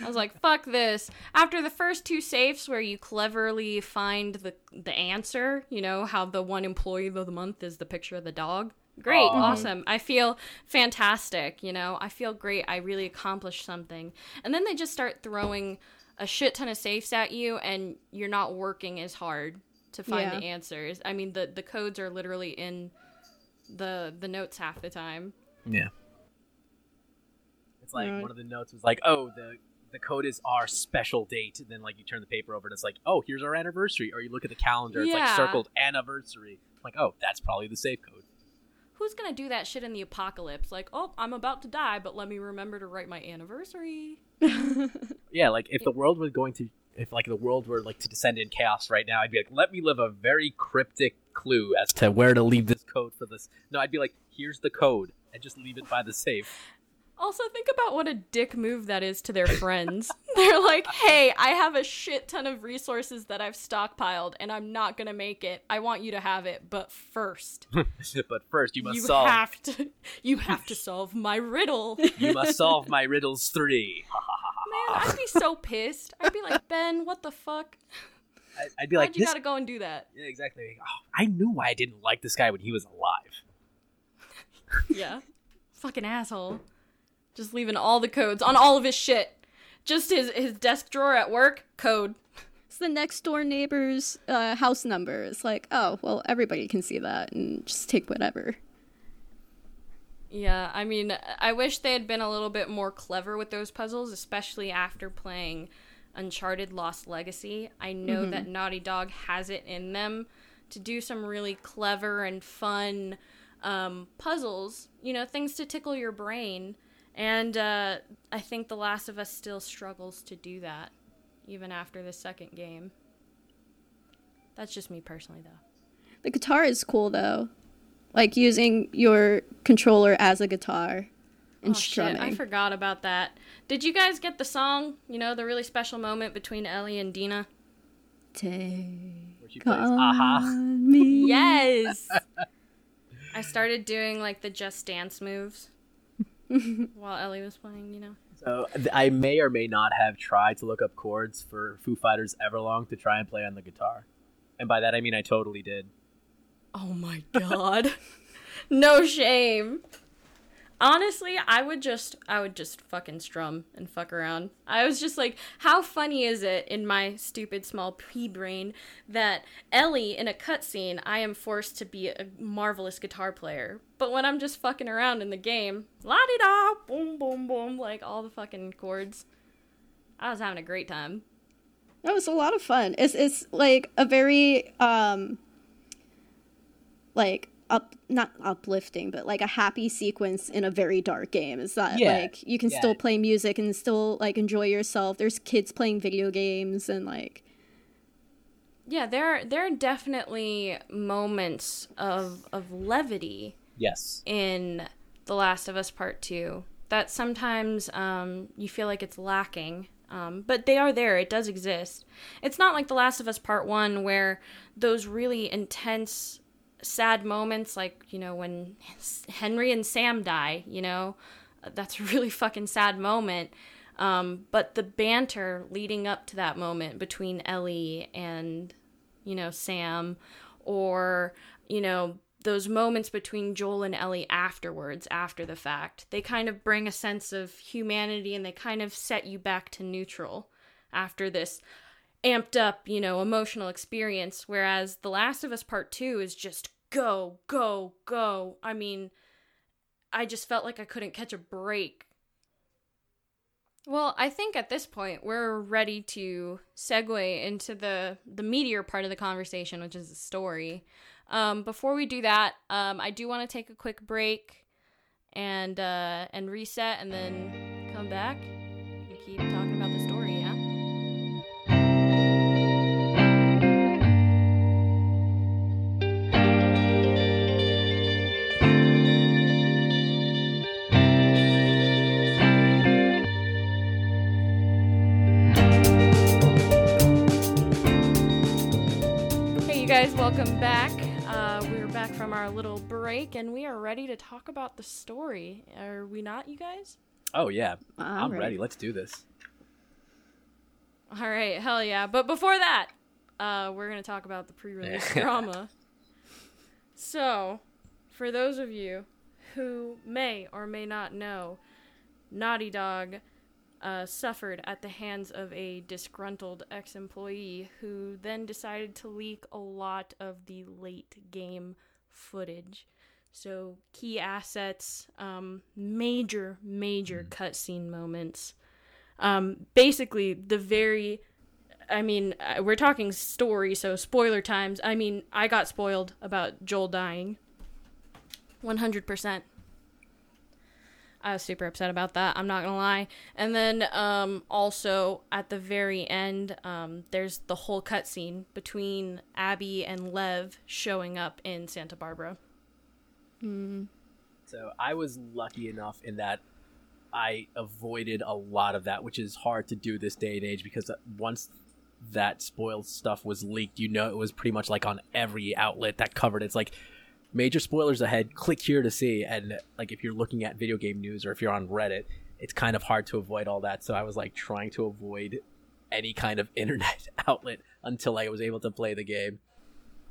S1: I was like, fuck this. After the first two safes where you cleverly find the, the answer, you know, how the one employee of the month is the picture of the dog. Great,
S3: Aw. Mm-hmm.
S1: awesome. I feel fantastic, you know. I feel great. I really accomplished something. And then they just start throwing a shit ton of safes at you, and you're not working as hard to find
S2: Yeah.
S1: the answers. I mean, the the codes are literally in the the notes half the time.
S3: Yeah. It's like
S2: Right.
S3: one of the notes was like, "Oh, the the code is our special date." And then like you turn the paper over and it's like, "Oh, here's our anniversary." Or you look at the calendar, it's like circled anniversary. I'm like, "Oh, that's probably the safe code."
S1: Who's gonna do that shit in the apocalypse? Like, oh, I'm about to die, but let me remember to write my anniversary. [LAUGHS]
S3: Yeah, like if the world was going to if like the world were like to descend in chaos right now, I'd be like, "Let me live a very cryptic clue as to where to leave this code for this." No, I'd be like, "Here's the code." And just leave it by the safe.
S1: Also, think about what a dick move that is to their friends. [LAUGHS] They're like, hey, I have a shit ton of resources that I've stockpiled, and I'm not gonna make it. I want you to have it, but first, [LAUGHS]
S3: but first, you must
S1: you
S3: solve
S1: have to, you have to solve my riddle. [LAUGHS]
S3: you must solve my riddles 3.
S1: Man, I'd be so pissed. I'd be like, Ben, what the fuck?
S3: I- I'd be like,
S1: Why'd
S3: like,
S1: you
S3: "This
S1: gotta go and do that?
S3: Yeah, exactly. Oh, I knew why I didn't like this guy when he was alive. [LAUGHS]
S1: Yeah. Fucking asshole. Just leaving all the codes on all of his shit. Just his his desk drawer at work, code.
S2: It's the next door neighbor's uh, house number. It's like, oh, well, everybody can see that and just take whatever.
S1: Yeah, I mean, I wish they had been a little bit more clever with those puzzles, especially after playing Uncharted Lost Legacy. I know that Naughty Dog has it in them to do some really clever and fun um, puzzles, you know, things to tickle your brain. And uh, I think The Last of Us still struggles to do that, even after the second game. That's just me personally, though.
S2: The guitar is cool though, like using your controller as a guitar [LAUGHS] and
S1: Oh shit. I forgot about that. Did you guys get the song? You know, the really special moment between Ellie and Dina?
S2: Take
S3: Where she plays Aha.
S2: on me.
S1: Yes! [LAUGHS] I started doing like the Just Dance moves [LAUGHS] while Ellie was playing, you know?
S3: So I may or may not have tried to look up chords for Foo Fighters Everlong to try and play on the guitar. And by that I mean I totally did.
S1: Oh my god. no shame. Honestly, I would just I would just fucking strum and fuck around. I was just like, how funny is it in my stupid small pea brain that Ellie in a cutscene I am forced to be a marvelous guitar player. But when I'm just fucking around in the game, la di da, boom boom boom, like all the fucking chords. I was having a great time.
S2: That was a lot of fun. It's it's like a very um like up not uplifting, but like a happy sequence in a very dark game. Is that
S3: Yeah,
S2: like you can
S3: yeah.
S2: still play music and still like enjoy yourself. There's kids playing video games and like
S1: Yeah, there there are definitely moments of of levity
S3: Yes.
S1: in The Last of Us Part 2 that sometimes um, you feel like it's lacking. Um, but they are there. It does exist. It's not like The Last of Us Part 1 where those really intense, sad moments, like, you know, when Henry and Sam die, you know, that's a really fucking sad moment. Um, but the banter leading up to that moment between Ellie and, you know, Sam, or, you know, those moments between Joel and Ellie afterwards, after the fact, they kind of bring a sense of humanity and they kind of set you back to neutral after this amped up, you know, emotional experience. Whereas The Last of Us Part 2 is just go, go, go. I mean, I just felt like I couldn't catch a break. Well, I think at this point we're ready to segue into the the meteor part of the conversation, which is the story. Um, before we do that, um, I do want to take a quick break and uh, and reset, and then come back and keep talking guys, welcome back. Uh, we're back from our little break, and we are ready to talk about the story. Are we not, you guys?
S3: Oh yeah,
S2: I'm
S3: I'm ready.
S2: ready.
S3: Let's do this.
S1: All right, hell yeah. But before that, uh, we're going to talk about the pre release [LAUGHS] drama. So, for those of you who may or may not know, Naughty Dog uh, suffered at the hands of a disgruntled ex employee who then decided to leak a lot of the late game footage. So, key assets, um, major, major cutscene moments. Um, basically, the very I mean, uh, we're talking story, so spoiler times. I mean, I got spoiled about Joel dying. 100%. I was super upset about that. I'm not gonna lie. And then, um, also at the very end, um, there's the whole cutscene between Abby and Lev showing up in Santa Barbara.
S3: So I was lucky enough in that I avoided a lot of that, which is hard to do this day and age because once that spoiled stuff was leaked, you know it was pretty much like on every outlet that covered it. It's like major spoilers ahead, click here to see. And like if you're looking at video game news or if you're on Reddit, it's kind of hard to avoid all that. So I was like trying to avoid any kind of [LAUGHS] internet outlet until I was able to play the game.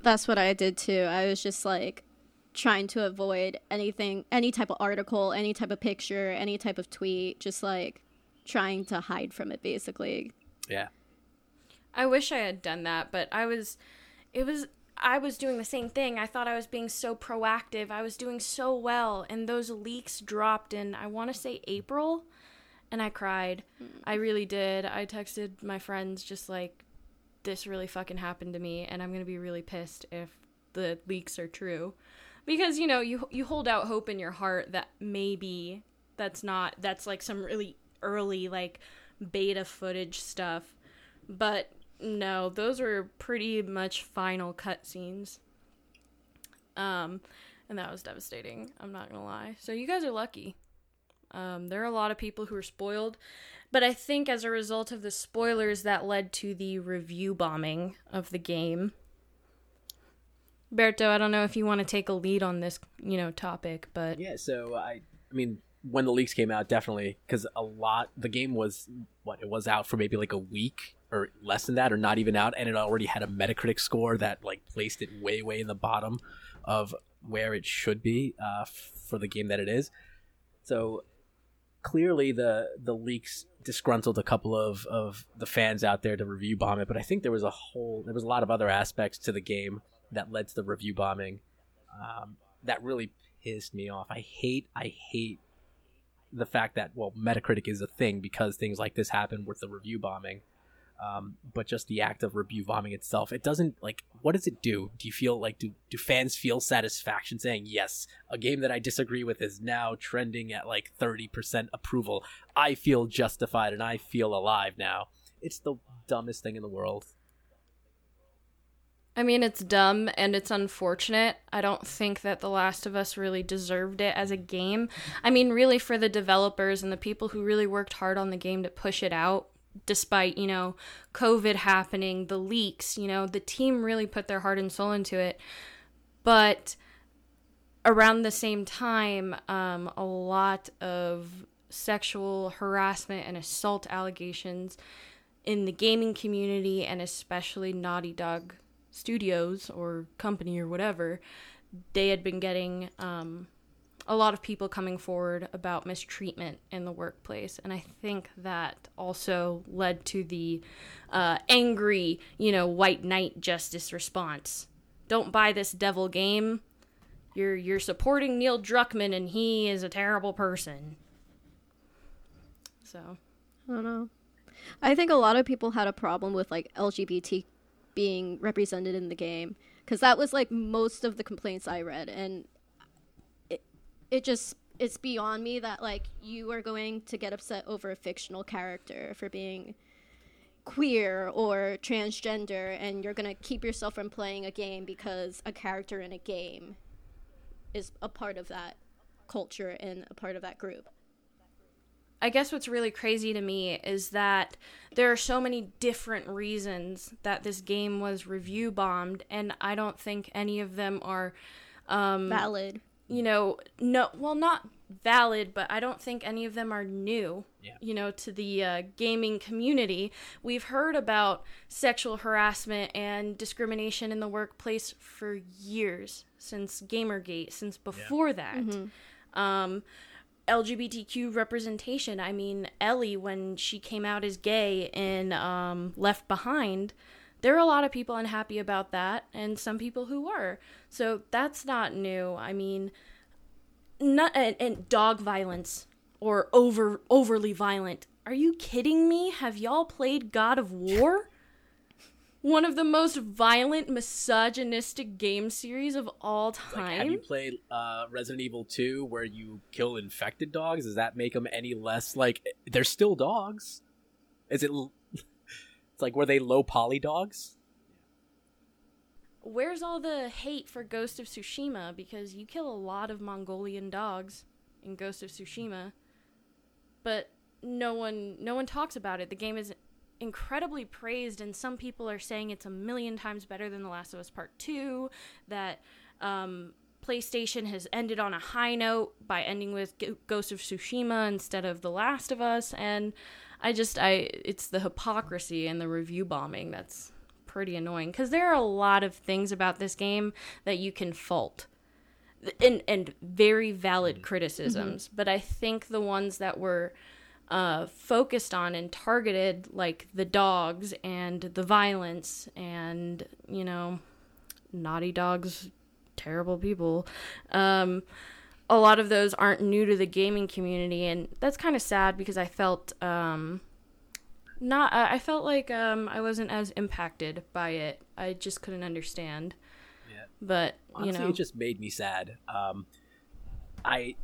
S2: That's what I did too. I was just like trying to avoid anything, any type of article, any type of picture, any type of tweet, just like trying to hide from it basically.
S3: Yeah.
S1: I wish I had done that, but I was it was I was doing the same thing. I thought I was being so proactive. I was doing so well and those leaks dropped in I want to say April and I cried. Hmm. I really did. I texted my friends just like this really fucking happened to me and I'm going to be really pissed if the leaks are true. Because you know, you you hold out hope in your heart that maybe that's not that's like some really early like beta footage stuff. But no, those were pretty much final cutscenes. Um, and that was devastating. I'm not gonna lie. So you guys are lucky. Um, there are a lot of people who are spoiled, but I think as a result of the spoilers that led to the review bombing of the game. Berto, I don't know if you want to take a lead on this, you know, topic, but
S3: Yeah, so I, I mean, when the leaks came out, definitely because a lot. The game was what it was out for maybe like a week or less than that, or not even out, and it already had a Metacritic score that like placed it way, way in the bottom of where it should be uh, for the game that it is. So clearly, the the leaks disgruntled a couple of of the fans out there to review bomb it, but I think there was a whole there was a lot of other aspects to the game that led to the review bombing um, that really pissed me off. I hate I hate the fact that well Metacritic is a thing because things like this happen with the review bombing. Um, but just the act of review bombing itself, it doesn't like what does it do? Do you feel like do do fans feel satisfaction saying yes, a game that I disagree with is now trending at like thirty percent approval? I feel justified and I feel alive now. It's the dumbest thing in the world.
S1: I mean, it's dumb and it's unfortunate. I don't think that The Last of Us really deserved it as a game. I mean, really, for the developers and the people who really worked hard on the game to push it out, despite, you know, COVID happening, the leaks, you know, the team really put their heart and soul into it. But around the same time, um, a lot of sexual harassment and assault allegations in the gaming community and especially Naughty Dog Studios or company or whatever, they had been getting um, a lot of people coming forward about mistreatment in the workplace. And I think that also led to the uh, angry, you know, white knight justice response. Don't buy this devil game. You're you're supporting Neil Druckmann and he is a terrible person. So
S2: I don't know. I think a lot of people had a problem with like LGBT being represented in the game because that was like most of the complaints I read, and it it just it's beyond me that like you are going to get upset over a fictional character for being queer or transgender and you're going to keep yourself from playing a game because a character in a game is a part of that culture and a part of that group.
S1: I guess what's really crazy to me is that there are so many different reasons that this game was review bombed, and I don't think any of them are um,
S2: valid.
S1: You know, no, well, not valid, but I don't think any of them are new.
S3: Yeah.
S1: You know, to the uh, gaming community, we've heard about sexual harassment and discrimination in the workplace for years, since GamerGate, since before that. Um, LGBTQ representation. I mean, Ellie, when she came out as gay in um, Left Behind, there are a lot of people unhappy about that, and some people who were. So that's not new. I mean, not and, and dog violence or over overly violent. Are you kidding me? Have y'all played God of War? One of the most violent, misogynistic game series of all time.
S3: Like, have you played uh, Resident Evil 2 where you kill infected dogs? Does that make them any less like they're still dogs? Is it? [LAUGHS] It's like were they low poly dogs?
S1: Where's all the hate for Ghost of Tsushima? Because you kill a lot of Mongolian dogs in Ghost of Tsushima, but no one no one talks about it. The game is incredibly praised, and some people are saying it's a million times better than The Last of Us Part Two. That um, PlayStation has ended on a high note by ending with G- Ghost of Tsushima instead of The Last of Us, and I just I it's the hypocrisy and the review bombing that's pretty annoying because there are a lot of things about this game that you can fault and and very valid criticisms but i think the ones that were uh, focused on and targeted like the dogs and the violence and you know naughty dogs terrible people um, a lot of those aren't new to the gaming community and that's kind of sad because i felt um, not I felt like um, I wasn't as impacted by it. I just couldn't understand.
S3: Yeah.
S1: But you know,
S3: it just made me sad. Um, I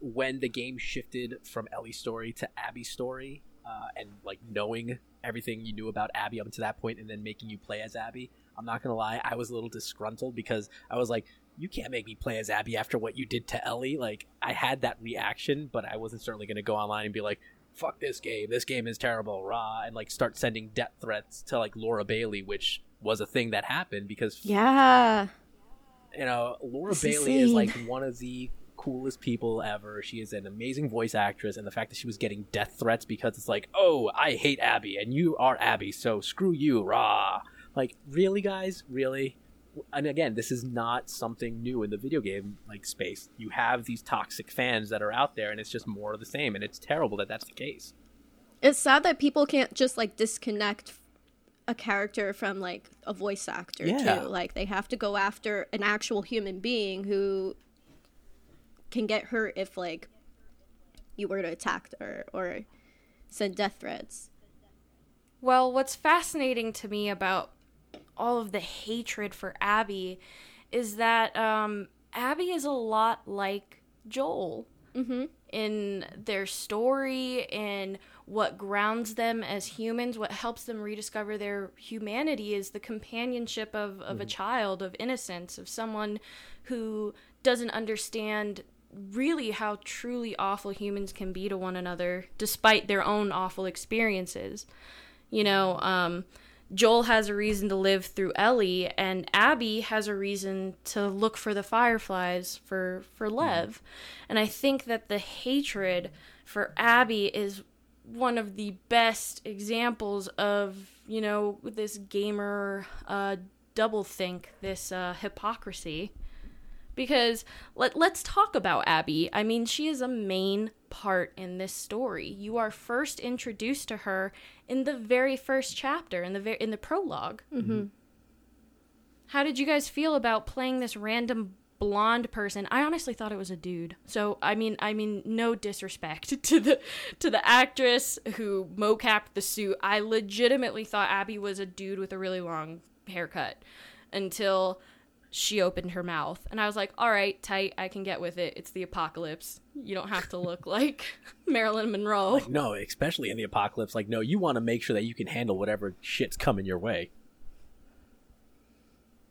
S3: when the game shifted from Ellie's story to Abby's story, uh, and like knowing everything you knew about Abby up to that point, and then making you play as Abby. I'm not gonna lie, I was a little disgruntled because I was like, "You can't make me play as Abby after what you did to Ellie." Like, I had that reaction, but I wasn't certainly gonna go online and be like, "Fuck this game! This game is terrible!" Rah, and like start sending death threats to like Laura Bailey, which was a thing that happened because
S2: Yeah.
S3: you know, Laura Bailey is like one of the coolest people ever. She is an amazing voice actress, and the fact that she was getting death threats because it's like, oh, I hate Abby, and you are Abby, so screw you, rah. Like, really, guys, really? And again, this is not something new in the video game like space. You have these toxic fans that are out there, and it's just more of the same, and it's terrible that that's the case.
S2: It's sad that people can't just like disconnect a character from like a voice actor
S3: Yeah.
S2: too. Like they have to go after an actual human being who can get hurt if like you were to attack her or send death threats.
S1: well, what's fascinating to me about all of the hatred for Abby is that um, Abby is a lot like Joel
S2: Mm-hmm.
S1: in their story, in what grounds them as humans, what helps them rediscover their humanity is the companionship of, of a child, of innocence, of someone who doesn't understand really how truly awful humans can be to one another, despite their own awful experiences. You know, um, Joel has a reason to live through Ellie, and Abby has a reason to look for the fireflies for for Lev. And I think that the hatred for Abby is one of the best examples of, you know, this gamer uh, double think, this uh, hypocrisy. Because let, let's talk about Abby. I mean, she is a main part in this story. You are first introduced to her in the very first chapter, in the ver- in the prolog
S2: Mm-hmm.
S1: How did you guys feel about playing this random blonde person? I honestly thought it was a dude. So I mean, I mean, no disrespect [LAUGHS] to the to the actress who mocapped the suit. I legitimately thought Abby was a dude with a really long haircut until she opened her mouth, and I was like, "All right, tight, I can get with it. It's the apocalypse. You don't have to look [LAUGHS] like Marilyn Monroe."
S3: Like, no, especially in the apocalypse. Like, no, you want to make sure that you can handle whatever shit's coming your way.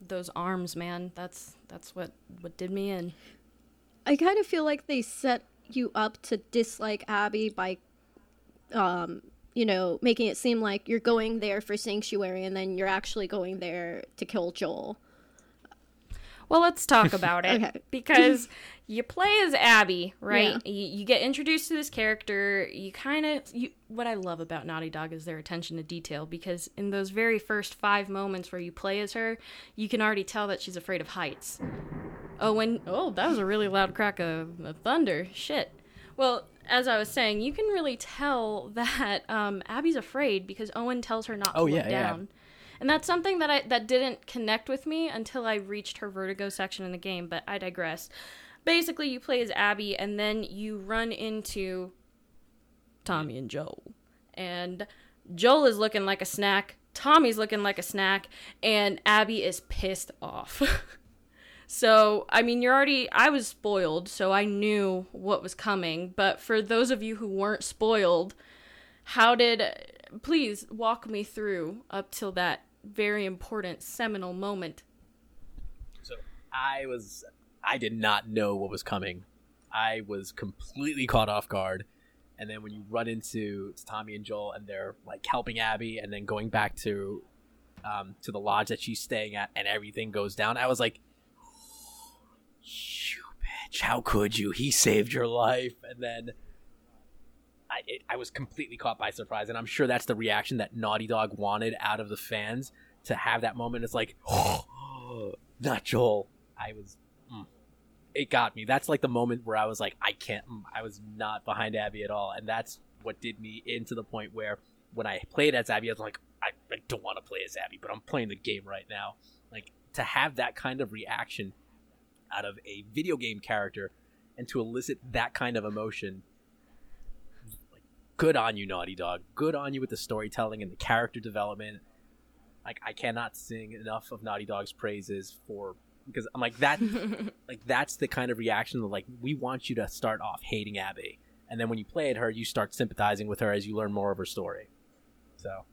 S1: Those arms, man. That's that's what what did me in.
S2: I kind of feel like they set you up to dislike Abby by, um, you know, making it seem like you're going there for sanctuary and then you're actually going there to kill Joel.
S1: Well, let's talk [LAUGHS] about it
S2: Okay.
S1: because you play as Abby, right?
S2: Yeah.
S1: You, you get introduced to this character. You kind of you. What I love about Naughty Dog is their attention to detail because in those very first five moments where you play as her, you can already tell that she's afraid of heights. Oh, when oh, that was a really loud crack of, of thunder. Shit. Well, as I was saying, you can really tell [LAUGHS] that um, Abby's afraid because Owen tells her not to
S3: Oh,
S1: look
S3: yeah, yeah.
S1: And that's something that I that didn't connect with me until I reached her vertigo section in the game, but I digress. Basically, you play as Abby and then you run into Tommy and Joel. And Joel is looking like a snack, Tommy's looking like a snack, and Abby is pissed off. [LAUGHS] so, I mean, you're already I was spoiled, so I knew what was coming, but for those of you who weren't spoiled, how did please walk me through up till that very important seminal moment
S3: So I was, I did not know what was coming. I was completely caught off guard. And then when you run into Tommy and Joel, and they're like helping Abby, and then going back to, um, to the lodge that she's staying at, and everything goes down, I was like, "You bitch! How could you? He saved your life!" And then. I, it, I was completely caught by surprise, and I'm sure that's the reaction that Naughty Dog wanted out of the fans to have that moment. It's like, [GASPS] not Joel. I was, mm. it got me. That's like the moment where I was like, I can't. Mm, I was not behind Abby at all, and that's what did me into the point where when I played as Abby, I was like, I, I don't want to play as Abby, but I'm playing the game right now. Like to have that kind of reaction out of a video game character, and to elicit that kind of emotion. Good on you, Naughty Dog. Good on you with the storytelling and the character development like I cannot sing enough of Naughty Dog's praises for because I'm like that [LAUGHS] like that's the kind of reaction that like we want you to start off hating Abby and then when you play at her you start sympathizing with her as you learn more of her story. So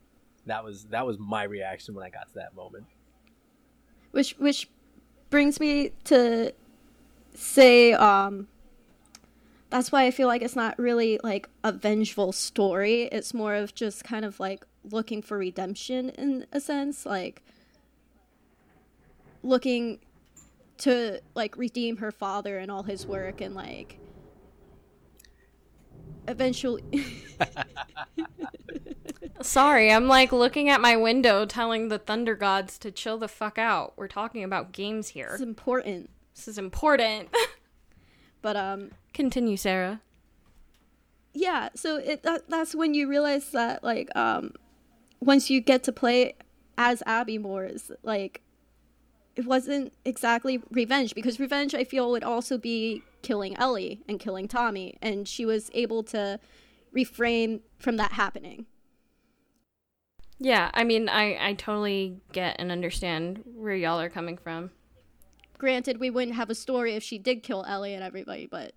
S3: that was that was my reaction when I got to that moment.
S2: Which which brings me to say um that's why I feel like it's not really like a vengeful story. It's more of just kind of like looking for redemption in a sense, like looking to like redeem her father and all his work and like eventually [LAUGHS]
S1: Sorry, I'm like looking at my window telling the thunder gods to chill the fuck out. We're talking about games here.
S2: it's important.
S1: This is important. [LAUGHS]
S2: But um
S1: Continue, Sarah.
S2: yeah so it that, that's when you realize that like um once you get to play as abby more is like it wasn't exactly revenge because revenge i feel would also be killing ellie and killing tommy and she was able to refrain from that happening
S1: Yeah, I mean, I, I totally get and understand where y'all are coming from.
S2: Granted we wouldn't have a story if she did kill ellie and everybody but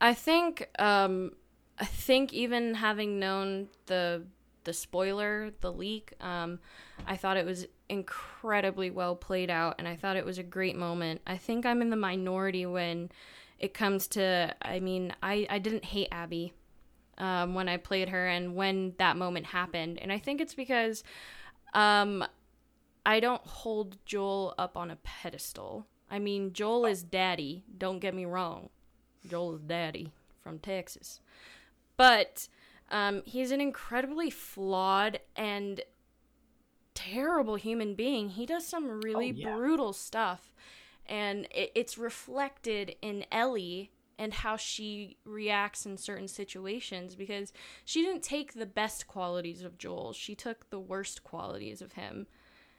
S1: I think um I think even having known the the spoiler, the leak, um I thought it was incredibly well played out and I thought it was a great moment. I think I'm in the minority when it comes to I mean, I I didn't hate Abby um when I played her and when that moment happened. And I think it's because um I don't hold Joel up on a pedestal. I mean, Joel is daddy, don't get me wrong. Joel is daddy from Texas. But um, he's an incredibly flawed and terrible human being. He does some really
S3: Oh, yeah.
S1: brutal stuff, and it, it's reflected in Ellie and how she reacts in certain situations because she didn't take the best qualities of Joel, she took the worst qualities of him.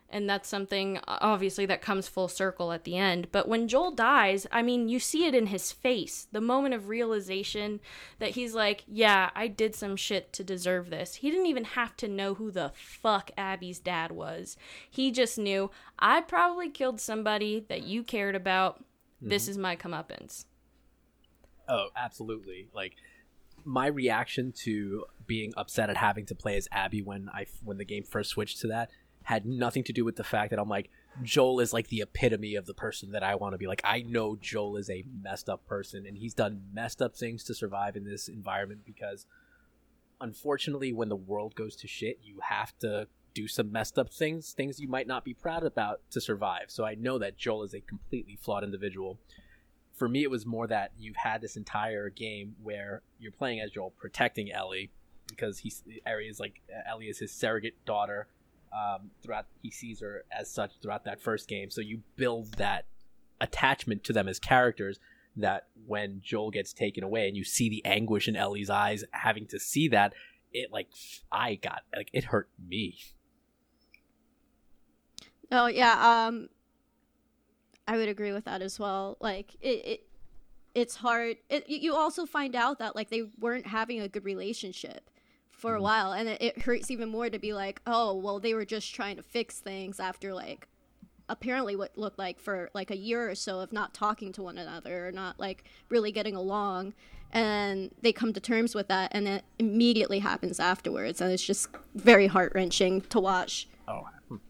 S1: And that's something obviously that comes full circle at the end. But when Joel dies, I mean, you see it in his face. The moment of realization that he's like, yeah, I did some shit to deserve this. He didn't even have to know who the fuck Abby's dad was. He just knew, I probably killed somebody that you cared about. This mm-hmm. is my comeuppance.
S3: Oh, absolutely. Like my reaction to being upset at having to play as Abby when I when the game first switched to that had nothing to do with the fact that I'm like Joel is like the epitome of the person that I want to be. Like I know Joel is a messed up person and he's done messed up things to survive in this environment because unfortunately when the world goes to shit, you have to do some messed up things, things you might not be proud about to survive. So I know that Joel is a completely flawed individual for me it was more that you've had this entire game where you're playing as Joel protecting Ellie because he's Ellie is like Ellie is his surrogate daughter um, throughout he sees her as such throughout that first game so you build that attachment to them as characters that when Joel gets taken away and you see the anguish in Ellie's eyes having to see that it like I got like it hurt me
S2: Oh yeah, um I would agree with that as well. Like it, it it's hard. It, you also find out that like they weren't having a good relationship for a mm. while and it, it hurts even more to be like, "Oh, well they were just trying to fix things after like apparently what looked like for like a year or so of not talking to one another or not like really getting along." And they come to terms with that and it immediately happens afterwards and it's just very heart-wrenching to watch.
S3: oh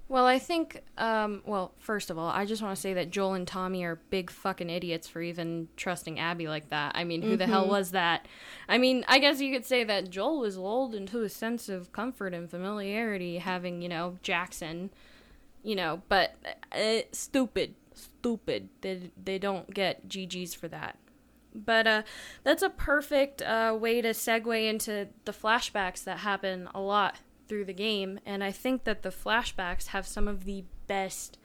S1: Well, I think, um, well, first of all, I just want to say that Joel and Tommy are big fucking idiots for even trusting Abby like that. I mean, who the hell was that? I mean, I guess you could say that Joel was lulled into a sense of comfort and familiarity having, you know, Jackson, you know, but uh, stupid, stupid. They, they don't get GG's for that. But uh, that's a perfect uh, way to segue into the flashbacks that happen a lot through the game, and I think that the flashbacks have some of the best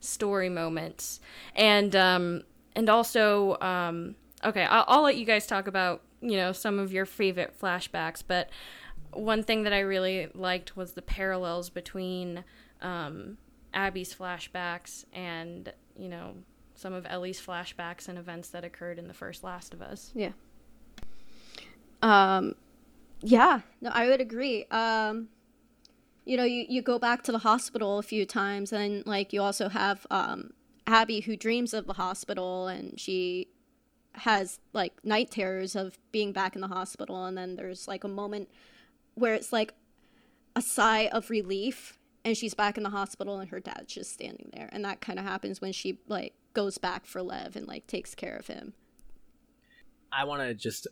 S1: story moments, and um, and also um, okay, I'll, I'll let you guys talk about you know some of your favorite flashbacks, but one thing that I really liked was the parallels between um, Abby's flashbacks and you know some of Ellie's flashbacks and events that occurred in the first Last of Us.
S2: Yeah. Um, yeah, no, I would agree. Um, you know, you, you go back to the hospital a few times, and like you also have um, Abby who dreams of the hospital, and she has like night terrors of being back in the hospital, and then there's like a moment where it's like a sigh of relief, and she's back in the hospital, and her dad's just standing there, and that kind of happens when she like goes back for Lev and like takes care of him.
S3: I want to just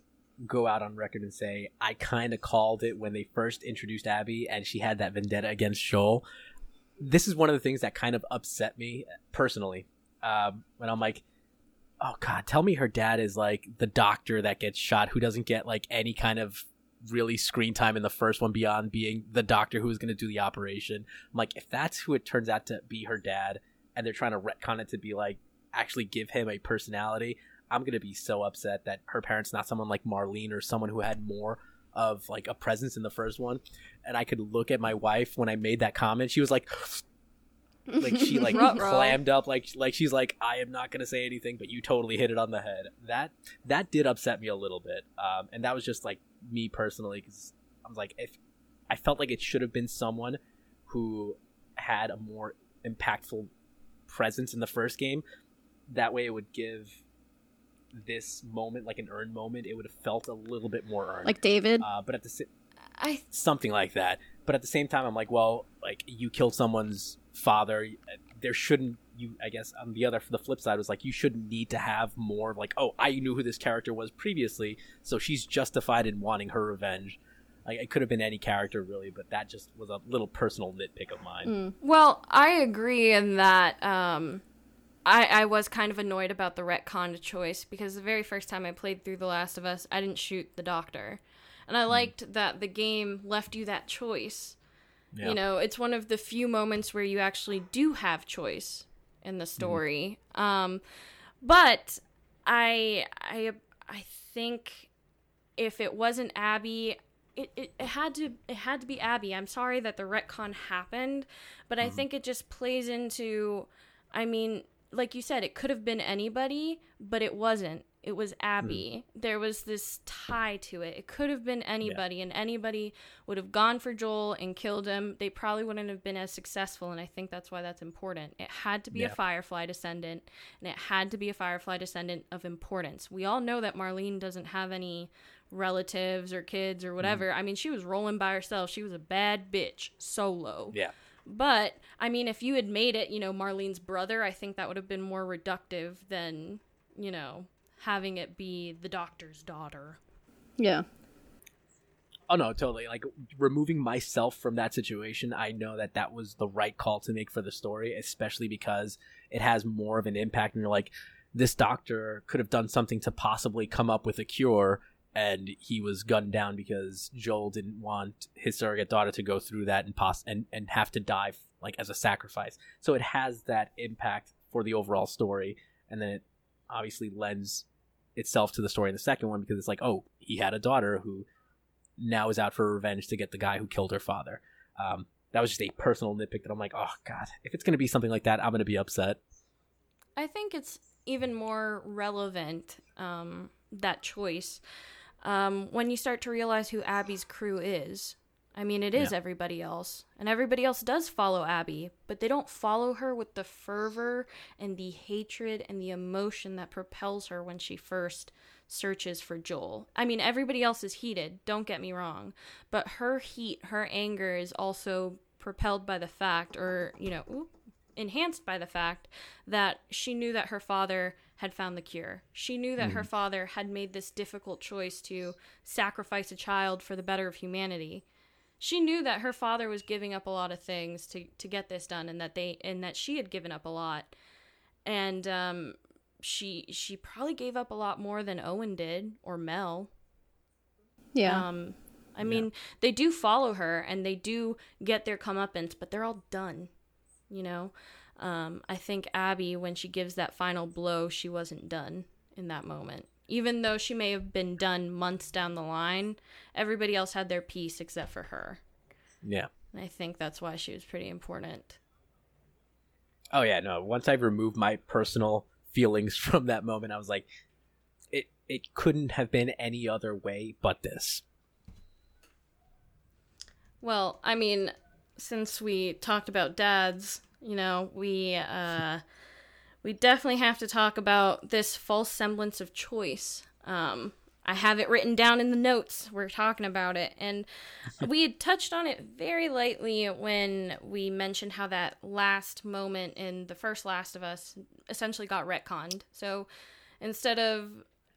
S3: go out on record and say I kind of called it when they first introduced Abby and she had that vendetta against Joel. This is one of the things that kind of upset me personally. Um, when I'm like, oh god, tell me her dad is like the doctor that gets shot who doesn't get like any kind of really screen time in the first one beyond being the doctor who is going to do the operation. I'm like, if that's who it turns out to be her dad, and they're trying to retcon it to be like actually give him a personality, I'm gonna be so upset that her parents not someone like Marlene or someone who had more of like a presence in the first one. And I could look at my wife when I made that comment. She was like, [LAUGHS] like she like clammed up, like like she's like, I am not gonna say anything, but you totally hit it on the head. That that did upset me a little bit, um, and that was just like me personally because I was like, if I felt like it should have been someone who had a more impactful presence in the first game. That way, it would give this moment like an earned moment. It would have felt a little bit more earned,
S2: Like David.
S3: uh, but at the sa-
S1: I
S3: something like that. But at the same time, I'm like, well, like you killed someone's father. There shouldn't you? I guess on the other, the flip side was like you shouldn't need to have more. Like, oh, I knew who this character was previously, so she's justified in wanting her revenge. Like it could have been any character really, but that just was a little personal nitpick of mine.
S2: Mm.
S1: Well, I agree in that um, I, I was kind of annoyed about the retcon choice because the very first time I played through The Last of Us, I didn't shoot the doctor. And I
S3: Hmm.
S1: liked that the game left you that choice.
S3: Yeah.
S1: You know, it's one of the few moments where you actually do have choice in the story. Um, but I I I think if it wasn't Abby, it, it, it had to it had to be Abby. I'm sorry that the retcon happened, but I think it just plays into I mean, like you said, it could have been anybody, but it wasn't. It was Abby. Hmm. There was this tie to it. It could have been anybody, and anybody would have gone for Joel and killed him. They probably wouldn't have been as successful, and I think that's why that's important. It had to be a Firefly descendant, and it had to be a Firefly descendant of importance. We all know that Marlene doesn't have any relatives or kids or whatever. Hmm. I mean, she was rolling by herself. She was a bad bitch solo.
S3: Yeah.
S1: But I mean, if you had made it, you know, Marlene's brother, I think that would have been more reductive than, you know, having it be the doctor's daughter.
S2: Yeah.
S3: Oh no, totally. Like removing myself from that situation, I know that that was the right call to make for the story, especially because it has more of an impact. And you're like, this doctor could have done something to possibly come up with a cure, and he was gunned down because Joel didn't want his surrogate daughter to go through that and pos- and and have to die like as a sacrifice. So it has that impact for the overall story, and then it obviously lends itself to the story in the second one because it's like, oh, he had a daughter who now is out for revenge to get the guy who killed her father. Um, that was just a personal nitpick that I'm like, oh god, if it's gonna be something like that, I'm gonna be upset.
S1: I think it's even more relevant, um, that choice, um, when you start to realize who Abby's crew is. I mean, it is
S3: Yeah.
S1: everybody else, and everybody else does follow Abby, but they don't follow her with the fervor and the hatred and the emotion that propels her when she first searches for Joel. I mean, everybody else is heated, don't get me wrong, but her heat, her anger is also propelled by the fact, or, you know, oop, enhanced by the fact that she knew that her father had found the cure. She knew that her father had made this difficult choice to sacrifice a child for the better of humanity. She knew that her father was giving up a lot of things to, to get this done and that they and that she had given up a lot. And um she she probably gave up a lot more than Owen did or Mel.
S2: Yeah.
S1: Um, I mean, they do follow her and they do get their comeuppance, but they're all done. You know, um, I think Abby, when she gives that final blow, she wasn't done in that moment. Even though she may have been done months down the line, everybody else had their piece except for her.
S3: Yeah.
S1: And I think that's why she was pretty important.
S3: Oh yeah, no. Once I removed my personal feelings [LAUGHS] from that moment, I was like, it it couldn't have been any other way but this.
S1: Well, I mean, since we talked about dads, you know, we uh we definitely have to talk about this false semblance of choice. Um I have it written down in the notes. We're talking about it. And [LAUGHS] we had touched on it very lightly when we mentioned how that last moment in the first Last of Us essentially got retconned. So instead of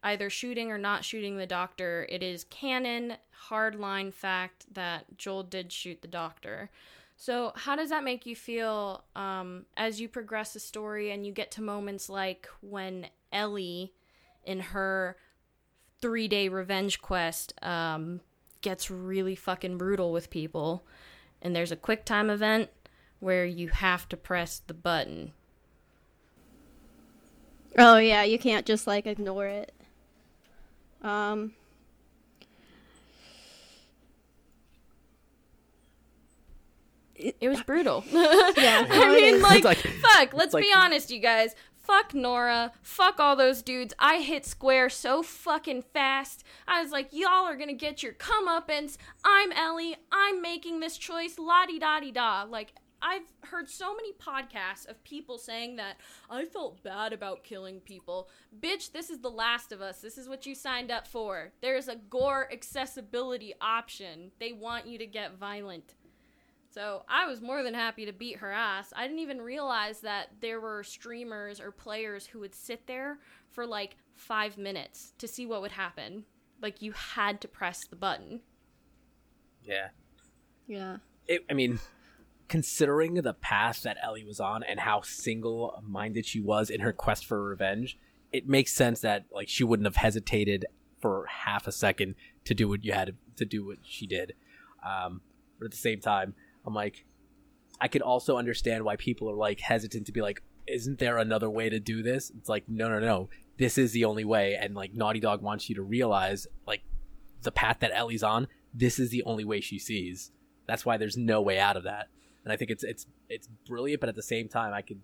S1: either shooting or not shooting the doctor, it is canon, hardline fact that Joel did shoot the doctor. So, how does that make you feel um, as you progress the story and you get to moments like when Ellie, in her three day revenge quest, um, gets really fucking brutal with people, and there's a quick time event where you have to press the button.
S2: Oh yeah, you can't just like ignore it. Um
S1: It was brutal. [LAUGHS]
S2: yeah.
S1: I mean, like,
S3: like-
S1: fuck, let's
S3: like-
S1: be honest, you guys. Fuck Nora. Fuck all those dudes. I hit square so fucking fast. I was like, y'all are gonna get your comeuppance. I'm Ellie. I'm making this choice. La di da di da. Like, I've heard so many podcasts of people saying that I felt bad about killing people. Bitch, this is The Last of Us. This is what you signed up for. There's a gore accessibility option. They want you to get violent. So I was more than happy to beat her ass. I didn't even realize that there were streamers or players who would sit there for like five minutes to see what would happen. Like you had to press the button.
S3: Yeah.
S2: Yeah.
S3: It, I mean, considering the path that Ellie was on and how single minded she was in her quest for revenge, it makes sense that like she wouldn't have hesitated for half a second to do what you had to, do what she did. Um, but at the same time, I'm like, I could also understand why people are like hesitant to be like, isn't there another way to do this? It's like, no, no, no. This is the only way. And like Naughty Dog wants you to realize like the path that Ellie's on, this is the only way she sees. That's why there's no way out of that. And I think it's it's it's brilliant, but at the same time I could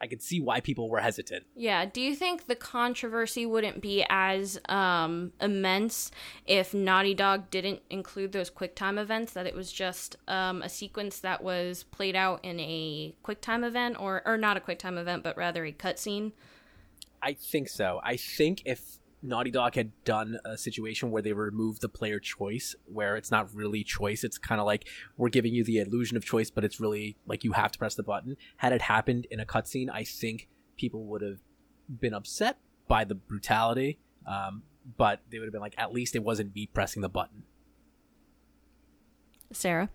S3: I could see why people were hesitant.
S1: Yeah. Do you think the controversy wouldn't be as um, immense if Naughty Dog didn't include those QuickTime events? That it was just um, a sequence that was played out in a QuickTime event, or or not a QuickTime event, but rather a cutscene.
S3: I think so. I think if Naughty Dog had done a situation where they removed the player choice, where it's not really choice, it's kind of like we're giving you the illusion of choice, but it's really like you have to press the button. Had it happened in a cutscene, I think people would have been upset by the brutality, um, but they would have been like, at least it wasn't me pressing the button.
S1: Sarah.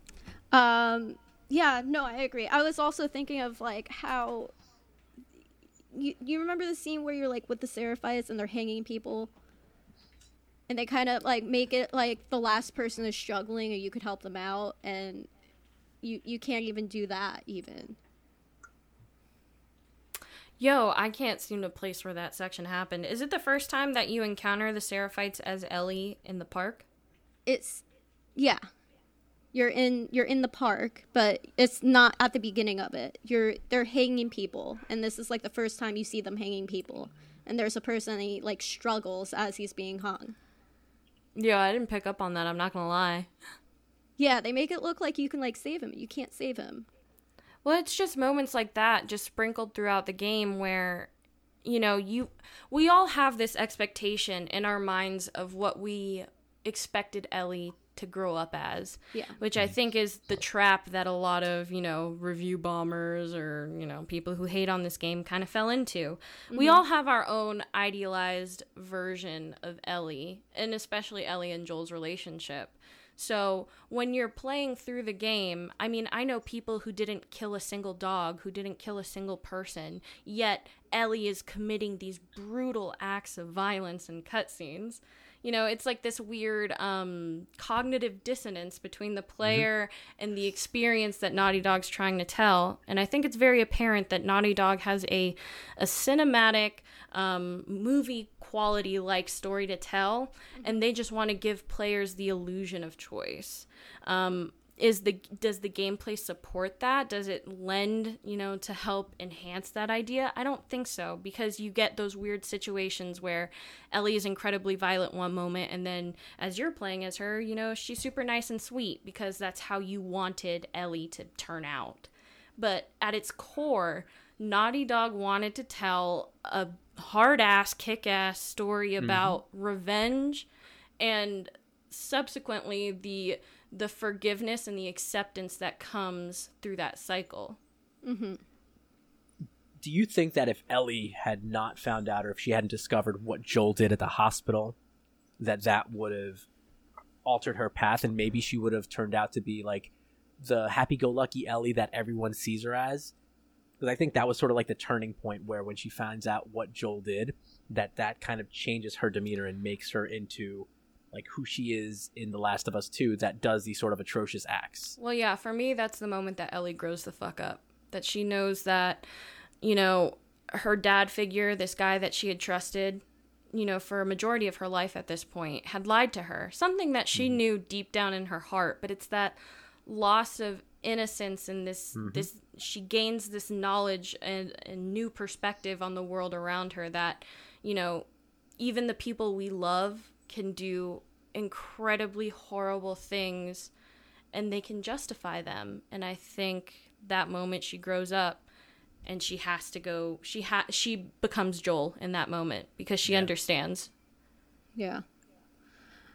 S2: Um, yeah, no, I agree. I was also thinking of like how you you remember the scene where you're like with the Seraphites and they're hanging people, and they kind of like make it like the last person is struggling and you could help them out, and you you can't even do that even.
S1: Yo, I can't seem to place where that section happened. Is it the first time that you encounter the Seraphites as Ellie in the park?
S2: It's yeah. You're in you're in the park, but it's not at the beginning of it. You're they're hanging people, and this is like the first time you see them hanging people. And there's a person he like struggles as he's being hung.
S1: Yeah, I didn't pick up on that. I'm not gonna lie.
S2: Yeah, they make it look like you can like save him. You can't save him.
S1: Well, it's just moments like that just sprinkled throughout the game where you know, you we all have this expectation in our minds of what we expected Ellie to grow up as.
S2: Yeah.
S1: Which I mm-hmm. think is the trap that a lot of, you know, review bombers or, you know, people who hate on this game kind of fell into. We mm-hmm. all have our own idealized version of Ellie, and especially Ellie and Joel's relationship. So when you're playing through the game, I mean, I know people who didn't kill a single dog, who didn't kill a single person, yet Ellie is committing these brutal acts of violence and cutscenes. You know, it's like this weird um, cognitive dissonance between the player and the experience that Naughty Dog's trying to tell. And I think it's very apparent that Naughty Dog has a a cinematic um, movie quality like story to tell, and they just want to give players the illusion of choice. Um, is the does the gameplay support that? Does it lend you know to help enhance that idea? I don't think so because you get those weird situations where ellie is incredibly violent one moment and then as you're playing as her you know she's super nice and sweet because that's how you wanted ellie to turn out. But at its core naughty dog wanted to tell a hard ass kick ass story mm-hmm. about revenge and subsequently the the forgiveness and the acceptance that comes through that cycle. Mm-hmm.
S3: Do you think that if Ellie had not found out or if she hadn't discovered what Joel did at the hospital, that that would have altered her path and maybe she would have turned out to be like the happy-go-lucky Ellie that everyone sees her as? Because I think that was sort of like the turning point where when she finds out what Joel did, that that kind of changes her demeanor and makes her into like who she is in The Last of Us 2 that does these sort of atrocious acts.
S1: Well, yeah, for me, that's the moment that Ellie grows the fuck up. That she knows that, you know, her dad figure, this guy that she had trusted, you know, for a majority of her life at this point, had lied to her. Something that she mm-hmm. knew deep down in her heart, but it's that loss of innocence and this mm-hmm. this she gains this knowledge and a new perspective on the world around her that, you know, even the people we love can do incredibly horrible things and they can justify them. And i think that moment she grows up and she has to go she ha- she becomes joel in that moment because she understands.
S2: Yeah.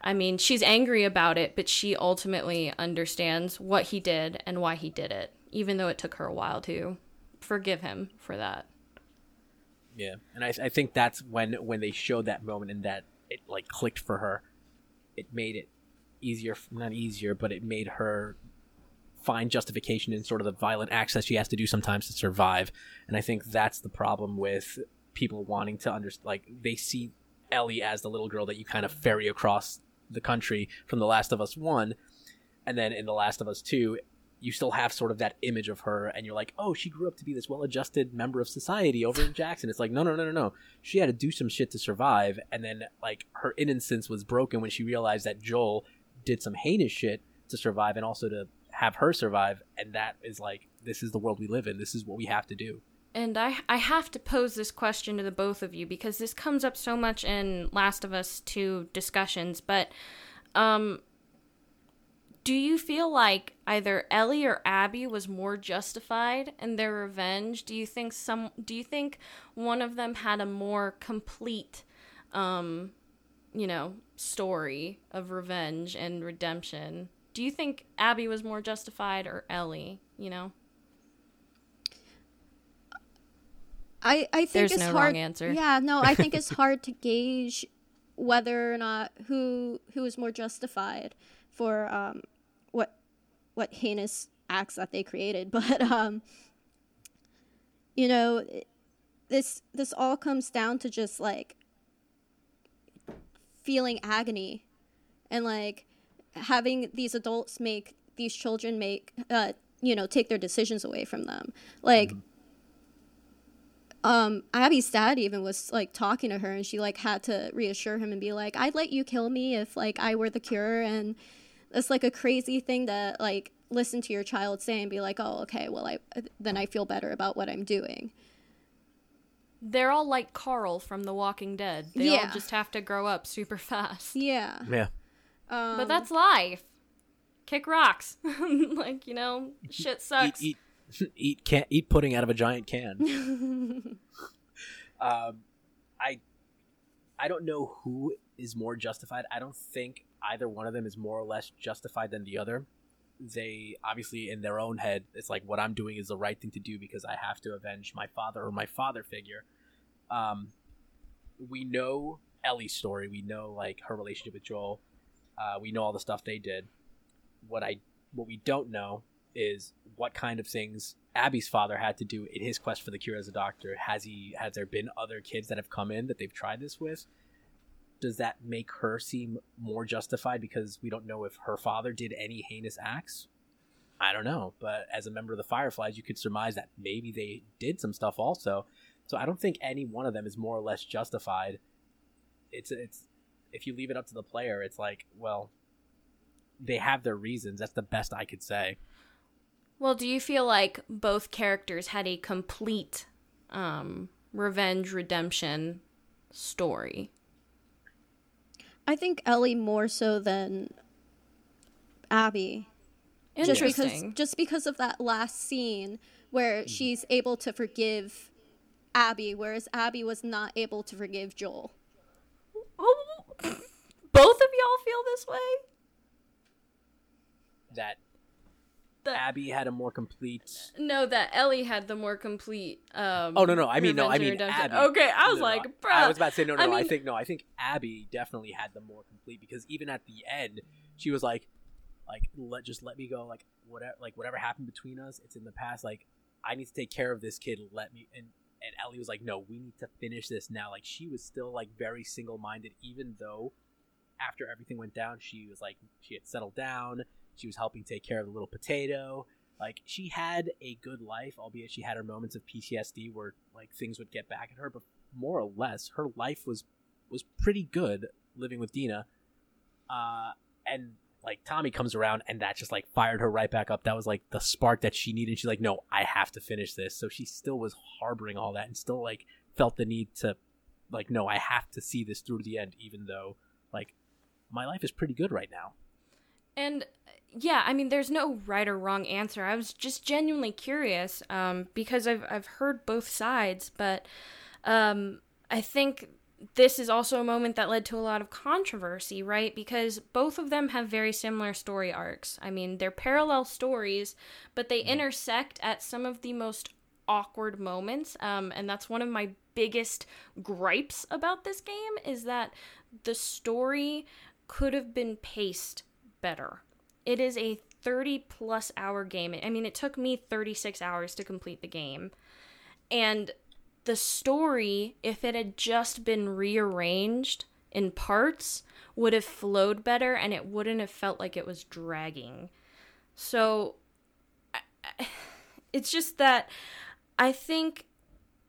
S1: i mean she's angry about it but she ultimately understands what he did and why he did it even though it took her a while to forgive him for that.
S3: Yeah, and I, I think that's when when they showed that moment and that it like clicked for her. It made it easier, not easier, but it made her find justification in sort of the violent acts that she has to do sometimes to survive. And I think that's the problem with people wanting to understand. Like they see Ellie as the little girl that you kind of ferry across the country from The Last of Us One, and then in The Last of Us Two, you still have sort of that image of her, and you're like, oh, she grew up to be this well-adjusted member of society over in Jackson. It's like, no, no, no, no, no. She had to do some shit to survive, and then like her innocence was broken when she realized that Joel did some heinous shit to survive, and also to have her survive, and that is like, this is the world we live in. This is what we have to do.
S1: And I I have to pose this question to the both of you because this comes up so much in Last of Us 2 discussions, but um do you feel like either Ellie or Abby was more justified in their revenge? Do you think some do you think one of them had a more complete um you know, story of revenge and redemption? Do you think Abby was more justified or Ellie, you know?
S2: I, I think
S1: There's
S2: it's
S1: no
S2: hard.
S1: wrong answer.
S2: Yeah, no, I think it's hard to gauge whether or not who who is more justified for um, what heinous acts that they created. [LAUGHS] But um, you know, this this all comes down to just like feeling agony and like having these adults make these children make uh, you know take their decisions away from them like um abby's dad even was like talking to her and she like had to reassure him and be like i'd let you kill me if like i were the cure and it's like a crazy thing to like listen to your child say and be like oh okay well i then i feel better about what i'm doing
S1: They're all like Carl from The Walking Dead. They all just have to grow up super fast. [LAUGHS]
S2: yeah
S3: Yeah.
S2: um,
S1: But that's life. Kick rocks. [LAUGHS] like, you know, shit sucks.
S3: Eat, eat, eat, can eat pudding out of a giant can. [LAUGHS] um, I, I don't know who is more justified. I don't think either one of them is more or less justified than the other. They obviously, in their own head, it's like what I'm doing is the right thing to do because I have to avenge my father or my father figure. Um, we know Ellie's story. We know like her relationship with Joel. Uh, we know all the stuff they did. What I what we don't know is what kind of things Abby's father had to do in his quest for the cure as a doctor. Has he has there been other kids that have come in that they've tried this with? Does that make her seem more justified because we don't know if her father did any heinous acts? I don't know, but as a member of the Fireflies, you could surmise that maybe they did some stuff also. So I don't think any one of them is more or less justified. It's it's if you leave it up to the player, it's like, well, they have their reasons. That's the best I could say.
S1: well, do you feel like both characters had a complete um, revenge redemption story?
S2: I think ellie more so than abby just because just because of that last scene where hmm. she's able to forgive Abby, whereas Abby was not able to forgive Joel.
S1: Oh, [LAUGHS] both of y'all feel this way?
S3: That
S1: That-
S3: Abby had a more complete.
S1: No, that Ellie had the more complete. Um,
S3: Oh no no I mean no I mean. Abby.
S1: Okay, I was
S3: No, no,
S1: like, bruh.
S3: I was about to say no no
S1: I
S3: no I think no I think Abby definitely had the more complete because even at the end she was like like let just let me go like whatever like whatever happened between us it's in the past like I need to take care of this kid let me and and Ellie was like no we need to finish this now like she was still like very single minded even though after everything went down she was like she had settled down she was helping take care of the little potato. Like she had a good life albeit she had her moments of ptsd where like things would get back at her but more or less her life was was pretty good living with dina. Uh and like tommy comes around and that just like fired her right back up. That was like the spark that she needed. She's like no i have to finish this. So she still was harboring all that and still like felt the need to like no i have to see this through to the end even though like my life is pretty good right now.
S1: And yeah, I mean, there's no right or wrong answer. I was just genuinely curious um, because I've I've heard both sides, but um, I think this is also a moment that led to a lot of controversy, right? Because both of them have very similar story arcs. I mean, they're parallel stories, but they intersect at some of the most awkward moments, um, and that's one of my biggest gripes about this game is that the story could have been paced better. It is a 30 plus hour game. I mean, it took me 36 hours to complete the game. And the story, if it had just been rearranged in parts, would have flowed better and it wouldn't have felt like it was dragging. So it's just that I think,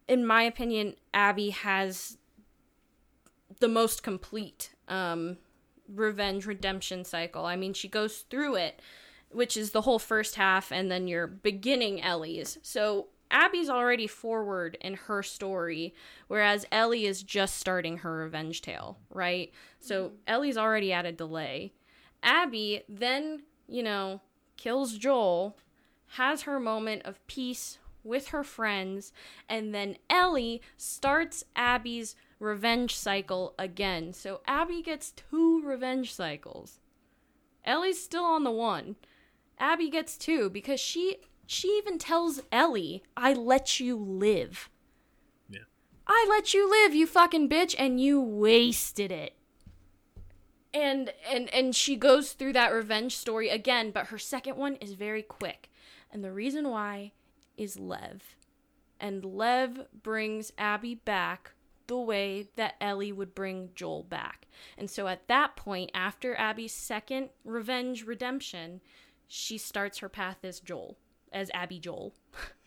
S1: in my opinion, Abby has the most complete um, revenge redemption cycle. I mean, she goes through it, which is the whole first half, and then you're beginning Ellie's. So Abby's already forward in her story, whereas Ellie is just starting her revenge tale, right? So mm-hmm. Ellie's already at a delay. Abby then, you know, kills Joel, has her moment of peace with her friends, and then Ellie starts Abby's revenge cycle again. So Abby gets two revenge cycles. Ellie's still on the one. Abby gets two because she she even tells Ellie, "I let you live."
S3: Yeah.
S1: I let you live, you fucking bitch, and you wasted it. And and and she goes through that revenge story again, but her second one is very quick. And the reason why is Lev. And Lev brings Abby back the way that Ellie would bring Joel back. And so at that point, after Abby's second revenge redemption, she starts her path as Joel, as Abby Joel. [LAUGHS]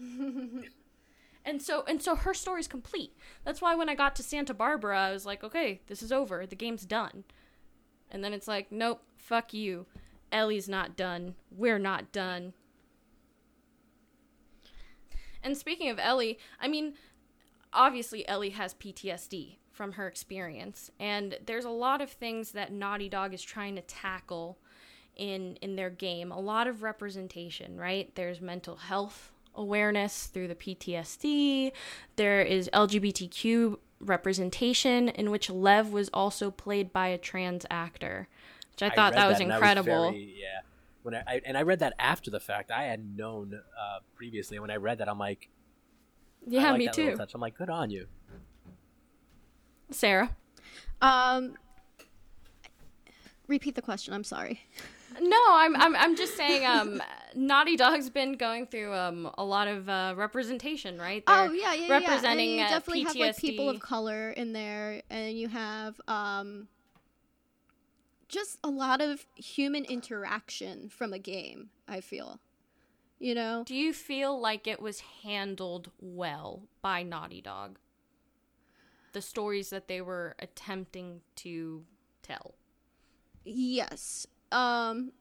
S1: and so and so her story's complete. That's why when I got to Santa Barbara, I was like, okay, this is over. The game's done. And then it's like, nope, fuck you. Ellie's not done. We're not done. And speaking of Ellie, I mean, obviously Ellie has PTSD from her experience, and there's a lot of things that Naughty Dog is trying to tackle in in their game. A lot of representation, right? There's mental health awareness through the PTSD. There is LGBTQ representation in which Lev was also played by a trans actor, which I, thought
S3: read
S1: that was
S3: and
S1: incredible.
S3: very- yeah. When I, I and I read that after the fact, I had known uh, previously. When I read that, I'm like, I
S1: yeah,
S3: like
S1: me
S3: that
S1: too.
S3: Touch. I'm like, good on you.
S1: Sarah.
S2: Um, repeat the question. I'm sorry.
S1: No, I'm I'm I'm just saying um [LAUGHS] Naughty Dog's been going through um a lot of uh, representation, right?
S2: Oh
S1: They're
S2: yeah, yeah,
S1: representing
S2: yeah. And you
S1: uh,
S2: definitely have like people of color in there, and you have um just a lot of human interaction from a game. I feel, you know.
S1: Do you feel like it was handled well by Naughty Dog? The stories that they were attempting to tell.
S2: Yes. Um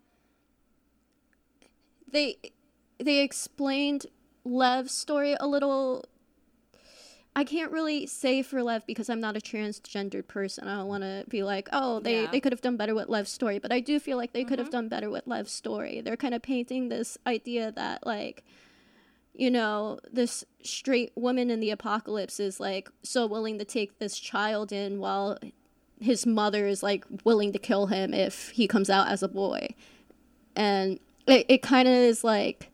S2: they they explained Lev's story a little I can't really say for Lev because I'm not a transgendered person. I don't want to be like, "Oh, they
S1: Yeah.
S2: they could have done better with Lev's story." But I do feel like they could have done better with Lev's story. They're kind of painting this idea that like you know, this straight woman in the apocalypse is like so willing to take this child in while his mother is like willing to kill him if he comes out as a boy and it, it kind of is like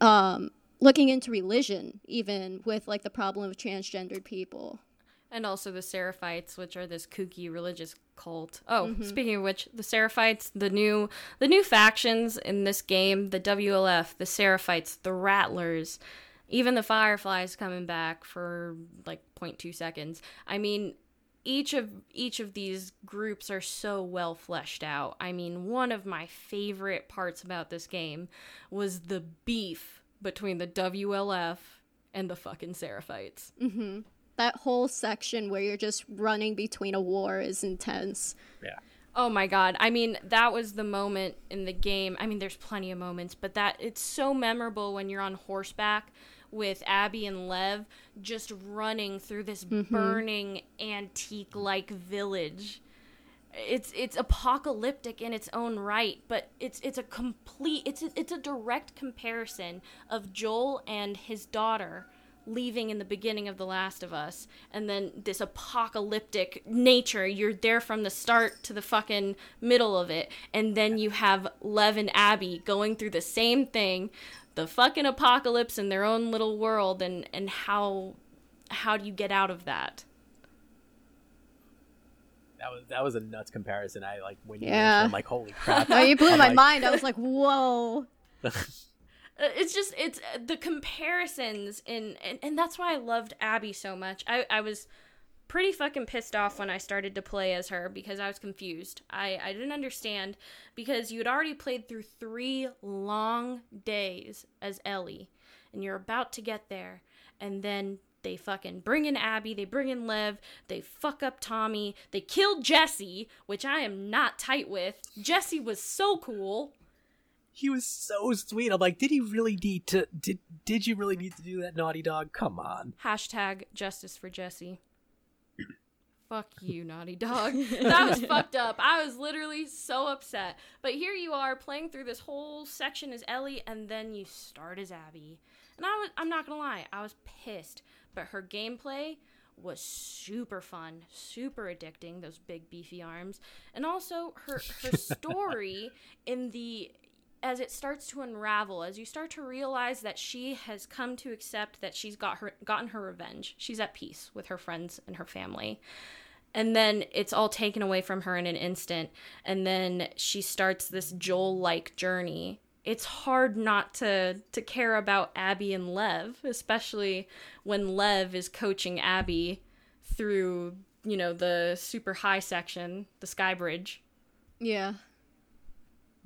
S2: um looking into religion even with like the problem of transgendered people
S1: And also the Seraphites, which are this kooky religious cult. Oh,
S2: Mm-hmm.
S1: speaking of which, the Seraphites, the new the new factions in this game, the WLF, the Seraphites, the Rattlers, even the Fireflies coming back for like 0.2 seconds. I mean, each of each of these groups are so well fleshed out. I mean, one of my favorite parts about this game was the beef between the WLF and the fucking Seraphites. Mm-hmm.
S2: that whole section where you're just running between a war is intense
S3: Yeah.
S1: Oh my god. I mean, that was the moment in the game. I mean, there's plenty of moments, but that it's so memorable when you're on horseback with Abby and Lev just running through this mm-hmm. burning antique like village. It's it's apocalyptic in its own right, but it's it's a complete it's a, it's a direct comparison of Joel and his daughter leaving in the beginning of The Last of Us, and then this apocalyptic nature. You're there from the start to the fucking middle of it, and then you have Lev and Abby going through the same thing, the fucking apocalypse in their own little world, and and how how do you get out of that?
S3: That was that was a nuts comparison. I like when you
S2: Yeah.
S3: I'm like, holy crap!
S2: No, [LAUGHS] you blew
S3: I'm
S2: my
S3: like-
S2: mind. I was like, whoa. [LAUGHS]
S1: Uh, it's just it's uh, the comparisons and, and and that's why i loved abby so much i i was pretty fucking pissed off when i started to play as her because i was confused i i didn't understand because you had already played through three long days as ellie and you're about to get there and then they fucking bring in Abby, they bring in Lev, they fuck up Tommy, they kill Jesse, which I am not tight with. Jesse was so cool.
S3: He was so sweet. I'm like, did he really need to? Did did you really need to do that, Naughty Dog? Come on.
S1: Hashtag justice for Jesse. Fuck you, naughty dog. That was [LAUGHS] fucked up. I was literally so upset. But here you are playing through this whole section as Ellie, and then you start as Abby. And I was, I'm not gonna lie, I was pissed. But her gameplay was super fun, super addicting. Those big beefy arms, and also her her [LAUGHS] story in the as it starts to unravel, as you start to realize that she has come to accept that she's got her gotten her revenge. She's at peace with her friends and her family. And then it's all taken away from her in an instant. And then she starts this Joel like journey. It's hard not to to care about Abby and Lev, especially when Lev is coaching Abby through, you know, the super high section, the sky bridge.
S2: Yeah.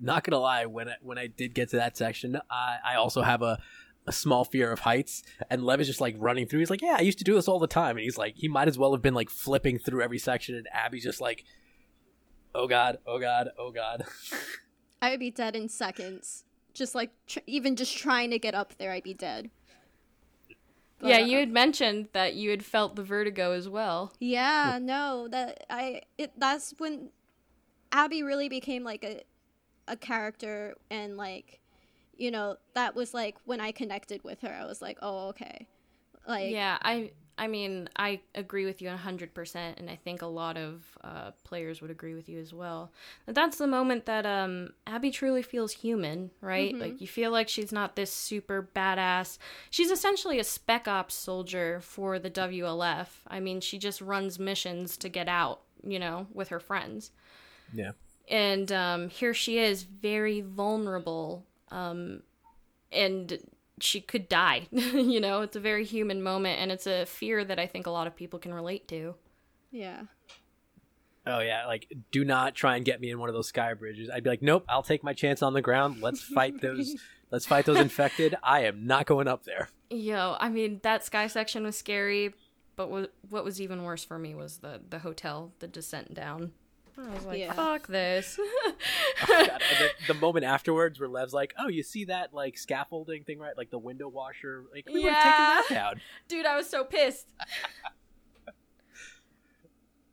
S3: Not gonna lie, when I, when I did get to that section, I I also have a a small fear of heights, and Lev is just like running through. He's like, "Yeah, I used to do this all the time," and he's like, he might as well have been like flipping through every section, and Abby's just like, "Oh god, oh god, oh god." [LAUGHS]
S2: I would be dead in seconds. Just like, tr- even just trying to get up there, I'd be dead. But,
S1: yeah,
S2: uh,
S1: you had mentioned that you had felt the vertigo as well.
S2: Yeah, no, that I it that's when Abby really became like a a character and like you know, that was like when I connected with her. I was like, "Oh, okay." Like
S1: Yeah, I I mean, I agree with you 100% and I think a lot of uh, players would agree with you as well. That that's the moment that um Abby truly feels human, right? Like you feel like she's not this super badass. She's essentially a spec ops soldier for the WLF. I mean, she just runs missions to get out, you know, with her friends.
S3: yeah.
S1: and um, here she is very vulnerable um, and she could die [LAUGHS] you know it's a very human moment and it's a fear that i think a lot of people can relate to
S2: yeah.
S3: Oh yeah, like do not try and get me in one of those sky bridges. I'd be like, nope, I'll take my chance on the ground. Let's [LAUGHS] fight those. let's fight those infected. I am not going up there.
S1: yo i mean that sky section was scary but what, what was even worse for me was the, the hotel the descent down i was like
S2: Yeah.
S1: fuck this [LAUGHS]
S3: God, and the, the moment afterwards, where Lev's like, "Oh, you see that like scaffolding thing, right? Like the window washer. Like we would have
S1: Yeah.
S3: taken that down." [LAUGHS]
S1: dude i was so pissed [LAUGHS]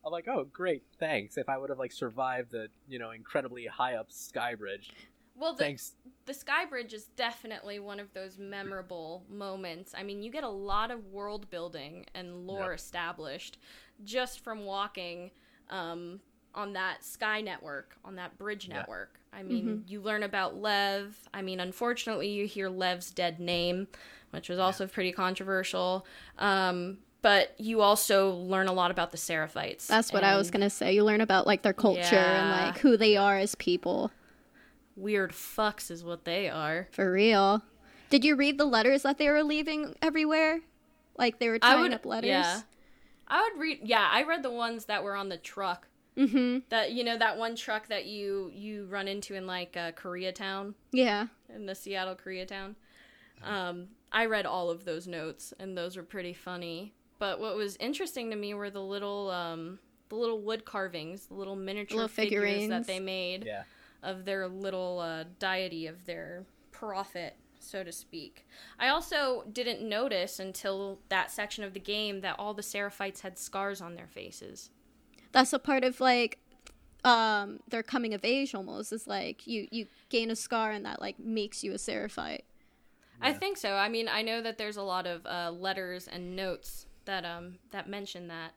S3: I'm like, "Oh, great, thanks." If I would have like survived the you know incredibly high up sky bridge,
S1: well the,
S3: thanks.
S1: the sky bridge is definitely one of those memorable moments i mean you get a lot of world building and lore
S3: Yep.
S1: established just from walking um, on that sky network on that bridge
S3: Yeah.
S1: network i mean you learn about lev i mean unfortunately you hear lev's dead name which was also pretty controversial um, but you also learn a lot about the seraphites
S2: That's what I was going to say. You learn about like their culture and like who they are as people.
S1: weird fucks is what they are
S2: For real. Did you read the letters that they were leaving everywhere? Like they were
S1: I
S2: tying
S1: would
S2: up letters?
S1: Yeah. I would read yeah, I read the ones that were on the truck.
S2: Mhm.
S1: That you know that one truck that you you run into in like uh, Koreatown
S2: Yeah.
S1: in the Seattle Koreatown. Um I read all of those notes and those were pretty funny. But what was interesting to me were the little um the little wood carvings, the little miniature
S2: Little
S1: figures
S2: figurines.
S1: that they made
S3: Yeah.
S1: of their little uh, deity of their prophet, so to speak. I also didn't notice until that section of the game that all the Seraphites had scars on their faces.
S2: That's a part of like um their coming of age almost is like you you gain a scar and that like makes you a seraphite.
S1: I think so. I mean, I know that there's a lot of uh, letters and notes that um that mention that.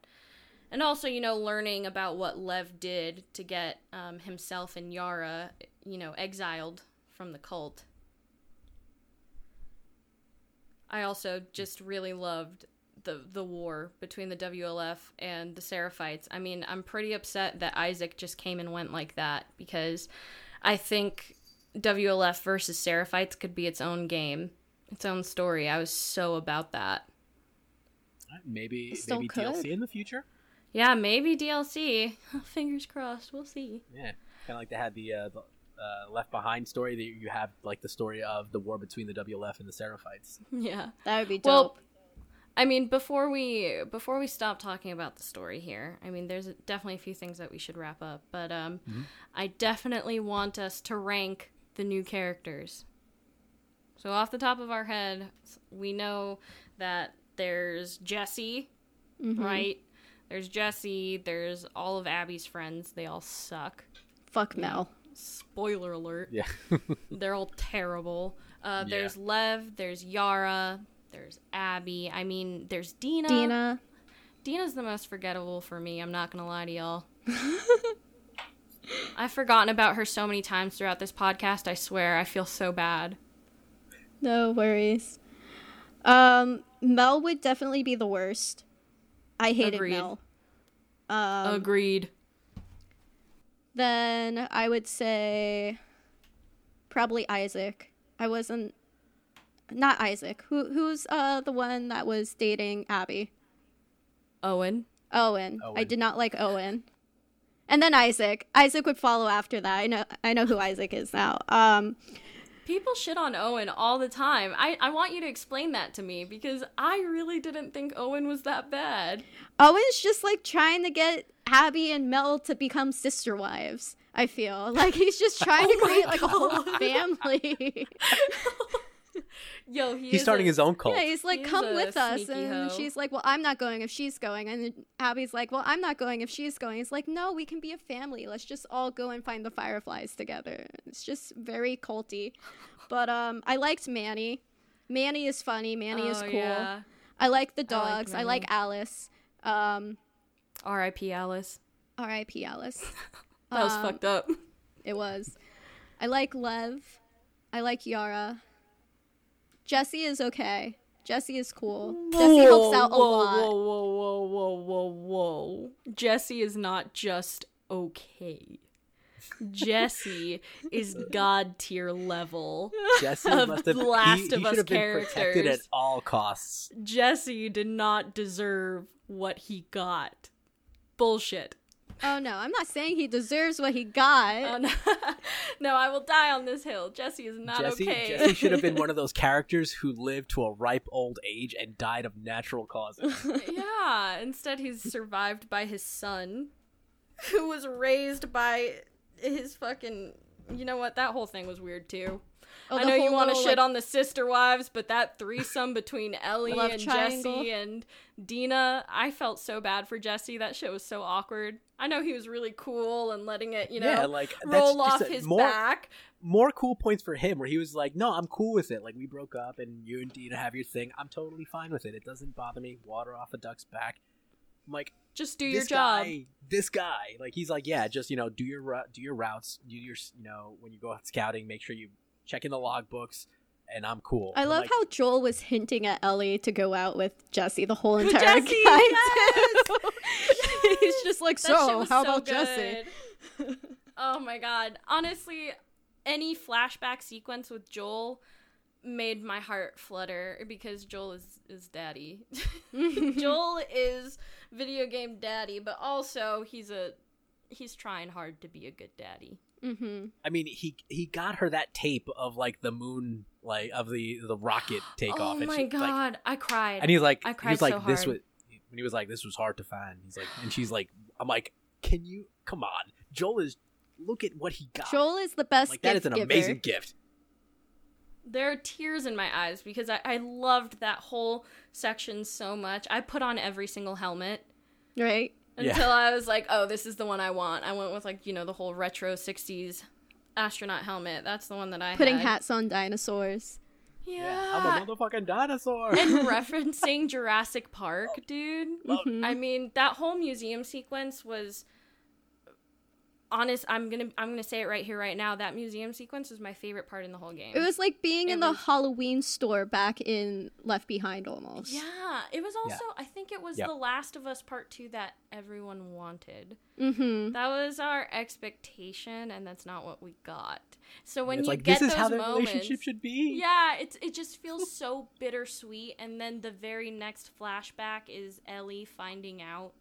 S1: And also, you know, learning about what Lev did to get um, himself and Yara, you know, exiled from the cult. I also just really loved the the war between the WLF and the Seraphites. I mean, I'm pretty upset that Isaac just came and went like that because I think WLF versus Seraphites could be its own game, its own story. I was so about that.
S3: Maybe
S2: Still
S3: maybe
S2: could.
S3: DLC in the future.
S1: Yeah, maybe DLC. [LAUGHS] Fingers crossed. We'll see.
S3: Yeah, kind of like they had the, uh, the uh, Left Behind story. That you have like the story of the war between the WLF and the Seraphites. [LAUGHS]
S1: Yeah.
S2: That would be dope.
S1: Well, I mean, before we before we stop talking about the story here, I mean, there's definitely a few things that we should wrap up, but um, I definitely want us to rank the new characters. So off the top of our head, we know that there's Jesse, right? There's Jesse. There's all of Abby's friends. They all suck.
S2: Fuck Mel.
S1: Spoiler alert.
S3: Yeah, [LAUGHS]
S1: They're all terrible. Uh,
S3: Yeah.
S1: there's Lev, there's Yara, there's Abby. I mean, there's Dina.
S2: Dina.
S1: Dina's the most forgettable for me. I'm not gonna lie to y'all. [LAUGHS] I've forgotten about her so many times throughout this podcast. I swear, I feel so bad.
S2: No worries. Um, Mel would definitely be the worst. I hated
S1: Agreed.
S2: Mel. Um,
S1: Agreed.
S2: Then I would say probably Isaac. I wasn't not Isaac. Who who's uh the one that was dating Abby?
S1: Owen.
S2: Owen. I did not like Owen. And then Isaac. Isaac would follow after that. I know I know who Isaac is now. Um
S1: People shit on Owen all the time. I, I want you to explain that to me because I really didn't think Owen was that bad.
S2: Owen's just like trying to get Abby and Mel to become sister wives. I feel like he's just [LAUGHS] trying to
S1: Oh my
S2: create like a whole family. [LAUGHS] [LAUGHS]
S1: Yo, he
S3: he's starting
S1: a-
S3: his own cult.
S2: yeah, he's like,
S1: He's
S2: "Come with us," and
S1: hoe.
S2: she's like, "Well, I'm not going if she's going." And Abby's like, "Well, I'm not going if she's going." It's like, "No, we can be a family. Let's just all go and find the fireflies together." It's just very culty. [LAUGHS] But um, I liked Manny. Manny is funny. Manny is
S1: Oh,
S2: cool.
S1: yeah.
S2: I like the
S1: I like
S2: dogs. I like, Alice. Um,
S1: R.I.P. Alice.
S2: R.I.P. Alice. [LAUGHS]
S1: That was
S2: Um,
S1: fucked up.
S2: It was. I like Lev. I like Yara. Jesse is okay. Jesse is cool. Jesse helps out a
S1: whoa,
S2: lot.
S1: Whoa, whoa, whoa, whoa, whoa, whoa. Jesse is not just okay. Jesse [LAUGHS] is god tier level.
S3: Jesse
S1: of
S3: must have
S1: Last
S3: he,
S1: of
S3: he
S1: Us
S3: should have been protected at all costs.
S1: Jesse did not deserve what he got. Bullshit.
S2: Oh no, I'm not saying he deserves what he got.
S1: Oh, no. [LAUGHS] no, I will die on this hill. Jesse is not
S3: Jesse,
S1: okay.
S3: Jesse should have been [LAUGHS] one of those characters who lived to a ripe old age and died of natural causes. [LAUGHS]
S1: yeah, instead he's survived by his son, who was raised by his fucking. You know what? That whole thing was weird too.
S2: Oh,
S1: I know you want to shit
S2: like,
S1: on the sister wives, but that threesome between [LAUGHS] Ellie and
S2: triangle.
S1: Jesse and Dina, I felt so bad for Jesse. That shit was so awkward. I know he was really cool and letting it, you know,
S3: Yeah, like,
S1: roll off
S3: a-
S1: his
S3: more-
S1: back.
S3: More cool points for him, where he was like, "No, I'm cool with it. Like we broke up, and you and Dina have your thing. I'm totally fine with it. It doesn't bother me. Water off a duck's back." I'm like,
S1: Just do
S3: this
S1: your job.
S3: guy, this guy, like he's like, yeah, just you know, do your do your routes, do your you know, when you go out scouting, make sure you check in the logbooks, and I'm cool.
S2: I
S3: I'm
S2: love
S3: like,
S2: how Joel was hinting at Ellie to go out with Jesse the whole [LAUGHS] entire
S1: Jesse,
S2: time.
S1: yes! [LAUGHS]
S2: He's just like, so how
S1: so
S2: about Jesse?
S1: oh my god. Honestly, any flashback sequence with Joel made my heart flutter because Joel is is daddy. [LAUGHS] Joel is video game daddy, but also he's a he's trying hard to be a good daddy.
S2: Hmm
S3: I mean, he he got her that tape of like the moon, like of the the rocket takeoff.
S1: oh
S3: and
S1: my
S3: she, like-
S1: god, I cried.
S3: and he's like,
S1: I
S3: he
S1: cried
S3: was like,
S1: so
S3: this
S1: hard.
S3: was when he was like, this was hard to find. He's like, and she's like, I'm like, can you come on? Joel is look at what he got.
S2: Joel is the best
S3: like that is
S2: gift
S3: an
S2: giver.
S3: amazing gift.
S1: there are tears in my eyes because I, I loved that whole section so much. I put on every single helmet.
S2: right?
S3: Yeah.
S1: until I was like, oh, this is the one I want. I went with like you know the whole retro '60s astronaut helmet. That's the one that I
S2: Putting
S1: had.
S2: hats on dinosaurs.
S1: Yeah,
S3: I'm a motherfucking dinosaur.
S1: and [LAUGHS] referencing Jurassic Park, dude.
S3: Love it.
S2: Mm-hmm.
S1: I mean, that whole museum sequence was honest, I'm gonna I'm gonna say it right here, right now. That museum sequence is my favorite part in the whole game.
S2: It was like being
S1: It
S2: in the Halloween store back in Left Behind almost.
S1: yeah, it was also.
S3: Yeah.
S1: I think it was
S3: Yep.
S1: The Last of Us Part Two that everyone wanted.
S2: Mm-hmm.
S1: That was our expectation, and that's not what we got. So when
S3: it's
S1: you
S3: like
S1: get
S3: this is
S1: those
S3: how the relationship should be.
S1: Yeah, it's it just feels [LAUGHS] so bittersweet and then the very next flashback is Ellie finding out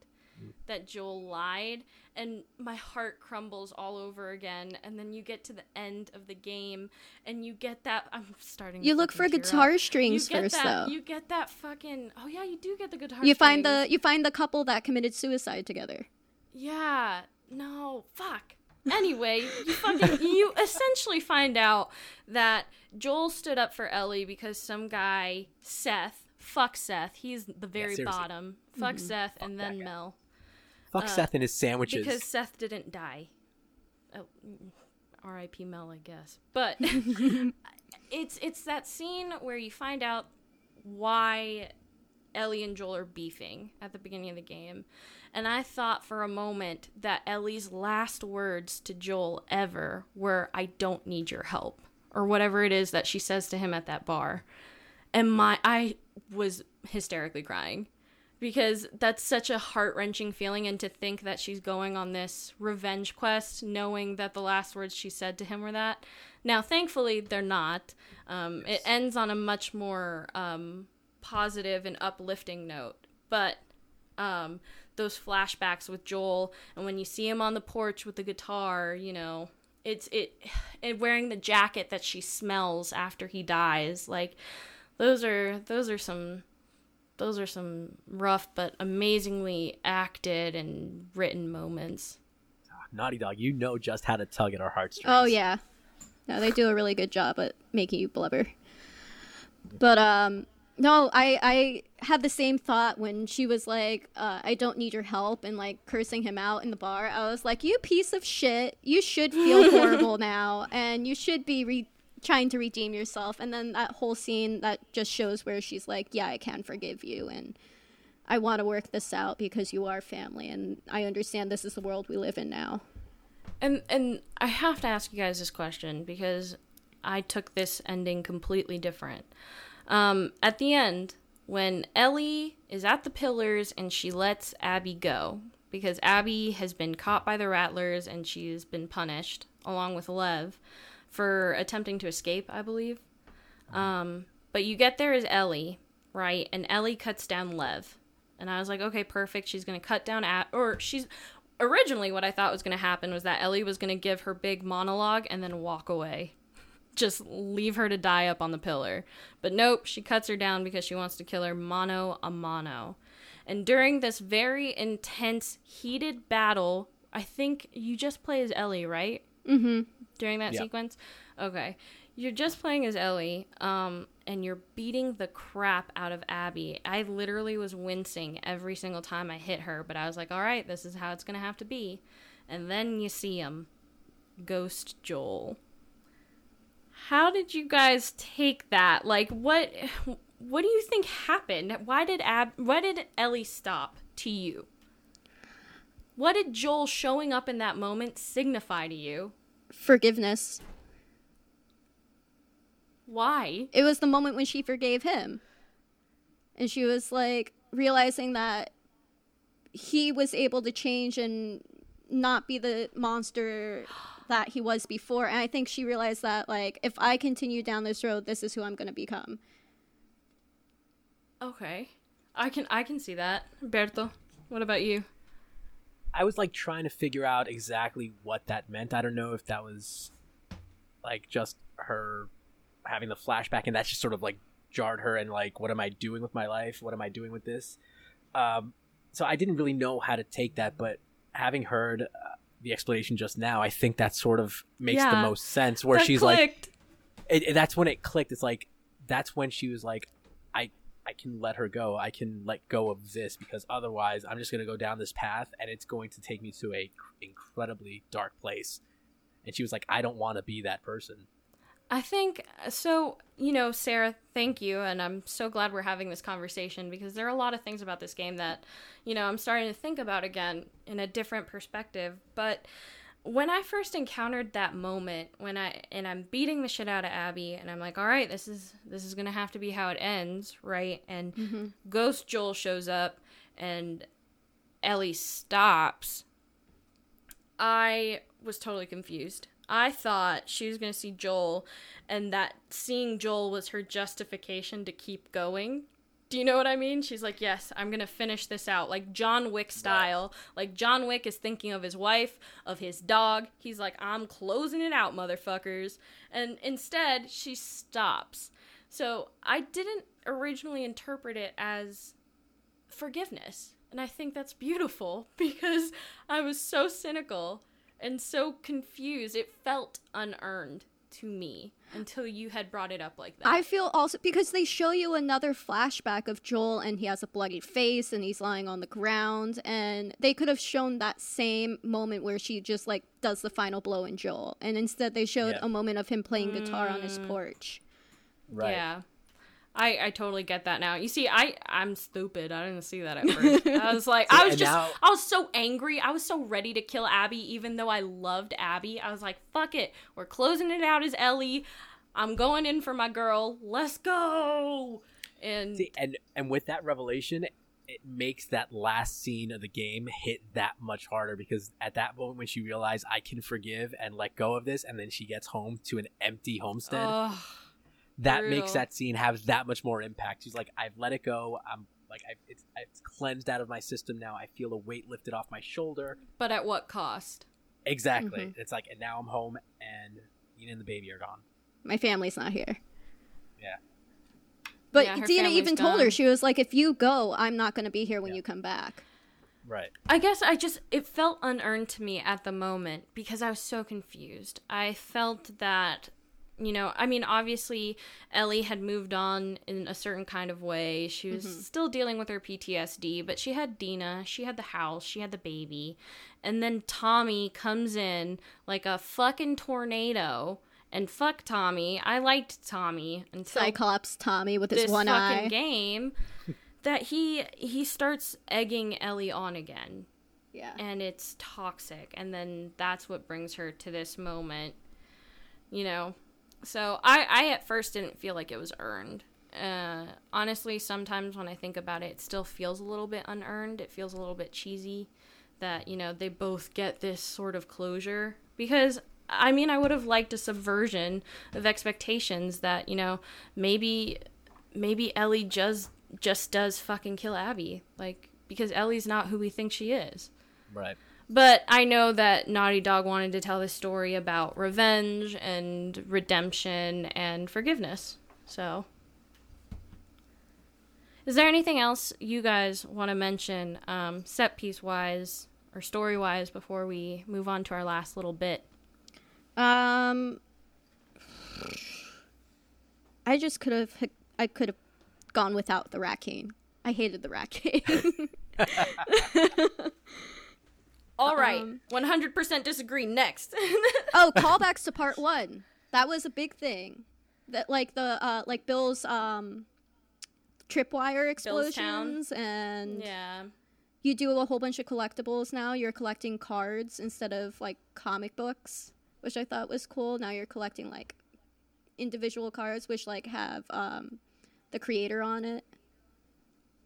S1: that Joel lied and my heart crumbles all over again and then you get to the end of the game and you get that I'm starting to
S2: You look for guitar
S1: up.
S2: strings
S1: you get
S2: first,
S1: that,
S2: though.
S1: You get that fucking Oh yeah, you do get the guitar
S2: You find the you find the couple that committed suicide together.
S1: Yeah. No. Fuck. Anyway, you fucking [LAUGHS] you essentially find out that Joel stood up for Ellie because some guy Seth, fuck Seth, he's the very
S3: seriously.
S1: bottom. Fuck mm-hmm. Seth and
S3: that
S1: then
S3: guy.
S1: Mel
S3: Fuck Seth and his sandwiches.
S1: because Seth didn't die. Oh, mm, R.I.P. Mel, I guess. But [LAUGHS] it's it's that scene where you find out why Ellie and Joel are beefing at the beginning of the game. And I thought for a moment that Ellie's last words to Joel ever were, I don't need your help, or whatever it is that she says to him at that bar. And my, I was hysterically crying because that's such a heart wrenching feeling. And to think that she's going on this revenge quest, knowing that the last words she said to him were that. Now, thankfully, they're not. Um, It ends on a much more um, positive and uplifting note. But um, those flashbacks with Joel, and when you see him on the porch with the guitar, you know, it's it, it wearing the jacket that she smells after he dies. Like those are those are some those are some rough but amazingly acted and written moments.
S3: Naughty Dog, you know just how to tug at our heartstrings.
S2: Oh yeah. No, they do a really good job at making you blubber. But um no, I I had the same thought when she was like, uh, "I don't need your help," and like cursing him out in the bar. I was like, "You piece of shit! You should feel [LAUGHS] horrible now, and you should be re- trying to redeem yourself." And then that whole scene that just shows where she's like, "Yeah, I can forgive you, and I want to work this out because you are family, and I understand this is the world we live in now."
S1: And and I have to ask you guys this question because I took this ending completely different. Um, at the end, when Ellie is at the pillars and she lets Abby go because Abby has been caught by the Rattlers and she's been punished along with Lev for attempting to escape, I believe. Um, but you get there as Ellie, right? And Ellie cuts down Lev. And I was like, okay, perfect. She's going to cut down at, or she's originally what I thought was going to happen was that Ellie was going to give her big monologue and then walk away. [LAUGHS] Just leave her to die up on the pillar. But nope, she cuts her down because she wants to kill her mano a mano. And during this very intense, heated battle, I think you just play as Ellie, right?
S2: Mm-hmm.
S1: During that
S3: Yeah.
S1: sequence? Okay. You're just playing as Ellie, um, and you're beating the crap out of Abby. I literally was wincing every single time I hit her, but I was like, all right, this is how it's going to have to be. And then you see him Ghost Joel. How did you guys take that? Like, what. What do you think happened? Why did Ab why did Ellie stop to you? What did Joel showing up in that moment signify to you?
S2: Forgiveness.
S1: Why?
S2: it was the moment when she forgave him. And she was like realizing that he was able to change and not be the monster [GASPS] that he was before. And I think she realized that like if I continue down this road, this is who I'm going to become.
S1: Okay. I can I can see that. Berto, what about you?
S3: I was like trying to figure out exactly what that meant. I don't know if that was like just her having the flashback and that just sort of like jarred her and like what am I doing with my life? What am I doing with this? Um so I didn't really know how to take that, but having heard uh, the explanation just now, I think that sort of makes the most sense where she's like it, it- that's when it clicked. It's like that's when she was like, I can let her go. I can let go of this because otherwise I'm just gonna go down this path and it's going to take me to a cr- incredibly dark place. And she was like, I don't want to be that person.
S1: I think uh, so. You know, Sarah, thank you, and I'm so glad we're having this conversation because there are a lot of things about this game that, you know, I'm starting to think about again in a different perspective. But when I first encountered that moment when I and I'm beating the shit out of Abby and I'm like, all right, this is this is gonna have to be how it ends, right? And
S2: Mm-hmm.
S1: Ghost Joel shows up and Ellie stops. I was totally confused. I thought she was gonna see Joel and that seeing Joel was her justification to keep going. Do you know what I mean? She's like, "Yes, I'm going to finish this out." Like John Wick style. Like John Wick is thinking of his wife, of his dog. He's like, "I'm closing it out, motherfuckers." And instead, she stops. So, I didn't originally interpret it as forgiveness. And I think that's beautiful [LAUGHS] because I was so cynical and so confused. It felt unearned to me until you had brought it up like that.
S2: I feel also because they show you another flashback of Joel and he has a bloody face and he's lying on the ground and they could have shown that same moment where she just like does the final blow in Joel and instead they showed
S3: Yeah.
S2: a moment of him playing guitar on his mm. porch.
S3: Right.
S1: Yeah. I, I totally get that now. You see, I I'm stupid. I didn't see that at [LAUGHS] first. I was like, I was just,
S3: now-
S1: I was so angry. I was so ready to kill Abby, even though I loved Abby. I was like, fuck it, we're closing it out as Ellie. I'm going in for my girl. Let's go. And
S3: See, and and with that revelation, it makes that last scene of the game hit that much harder because at that moment when she realized I can forgive and let go of this, and then she gets home to an empty homestead,
S1: ugh,
S3: that
S1: brutal.
S3: makes that scene have that much more impact. She's like, I've let it go. I'm like, I've, it's, it's cleansed out of my system now. I feel a weight lifted off my shoulder.
S1: but at what cost?
S3: Exactly. Mm-hmm. It's like, and now I'm home, and Ian and the baby are gone.
S2: My family's not here.
S3: Yeah.
S2: But
S1: Yeah,
S2: Dina
S1: family's
S2: even told her she was like if you go, I'm not going to be here when
S3: Yeah.
S2: you come back.
S3: Right.
S1: I guess I just it felt unearned to me at the moment because I was so confused. I felt that you know, I mean obviously Ellie had moved on in a certain kind of way. She was mm-hmm. still dealing with her PTSD, but she had Dina, she had the house, she had the baby. And then Tommy comes in like a fucking tornado. And fuck Tommy. I liked Tommy until
S2: Cyclops Tommy with his one
S1: fucking
S2: eye.
S1: game [LAUGHS] that he he starts egging Ellie on again
S2: Yeah.
S1: and it's toxic and then that's what brings her to this moment you know so i i at first didn't feel like it was earned. Uh honestly sometimes when i think about it it still feels a little bit unearned. It feels a little bit cheesy that you know they both get this sort of closure. Because i mean i would have liked a subversion of expectations that you know maybe maybe ellie just just does fucking kill abby. Like because ellie's not who we think she is.
S3: Right.
S1: But I know that Naughty Dog wanted to tell this story about revenge and redemption and forgiveness. So, is there anything else you guys want to mention, um, set piece wise or story wise, before we move on to our last little bit?
S2: Um, I just could have. I could have gone without the rat king. I hated the rat king. [LAUGHS] [LAUGHS]
S1: All right,
S2: Um,
S1: 100% disagree. Next. [LAUGHS]
S2: oh, callbacks to part one. That was a big thing. That like the uh like Bill's um tripwire explosions and
S1: yeah.
S2: you do a whole bunch of collectibles now. You're collecting cards instead of like comic books, which I thought was cool. Now you're collecting like individual cards which like have um the creator on it.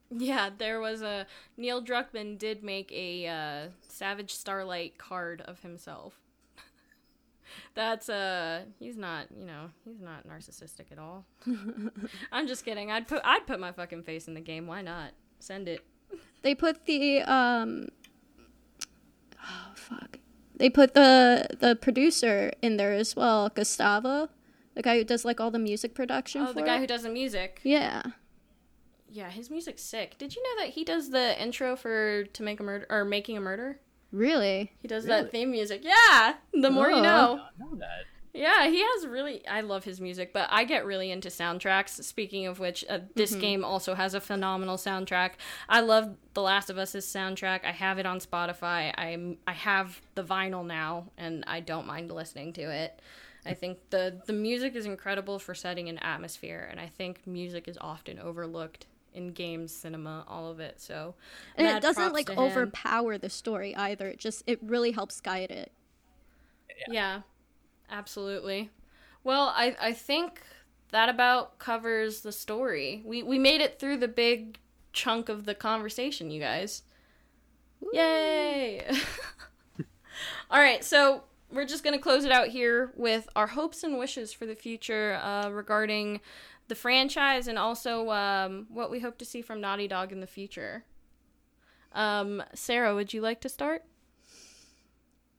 S1: Yeah, there was a Neil Druckmann did make a uh, Savage Starlight card of himself. [LAUGHS] That's uh he's not, you know, he's not narcissistic at all. [LAUGHS] I'm just kidding. I'd put I'd put my fucking face in the game. Why not? Send it. [LAUGHS]
S2: They put the um oh fuck. They put the the producer in there as well, Gustavo, the guy who does like all the music production
S1: Oh,
S2: for
S1: the guy
S2: it.
S1: who does the music.
S2: Yeah.
S1: Yeah, his music's sick. Did you know that he does the intro for To Make a Murder or Making a Murder?
S2: Really?
S1: He does
S3: Really?
S1: that theme music. Yeah, the more you
S2: Oh.
S1: know.
S3: I know that.
S1: Yeah, he has really. I love his music, but I get really into soundtracks. Speaking of which, uh, this game also has a phenomenal soundtrack. I love The Last of Us's soundtrack. I have it on Spotify. I'm I have the vinyl now, and I don't mind listening to it. I think the the music is incredible for setting an atmosphere, and I think music is often overlooked in games, cinema, all of it. So,
S2: And it doesn't like
S1: to him.
S2: overpower the story either. It just it really helps guide it.
S1: Yeah, absolutely. Well, I I think that about covers the story. We we made it through the big chunk of the conversation, you guys. Yay! [LAUGHS] All right, so we're just gonna close it out here with our hopes and wishes for the future uh, regarding the franchise and also um, what we hope to see from Naughty Dog in the future. Um, Sarah, would you like to start?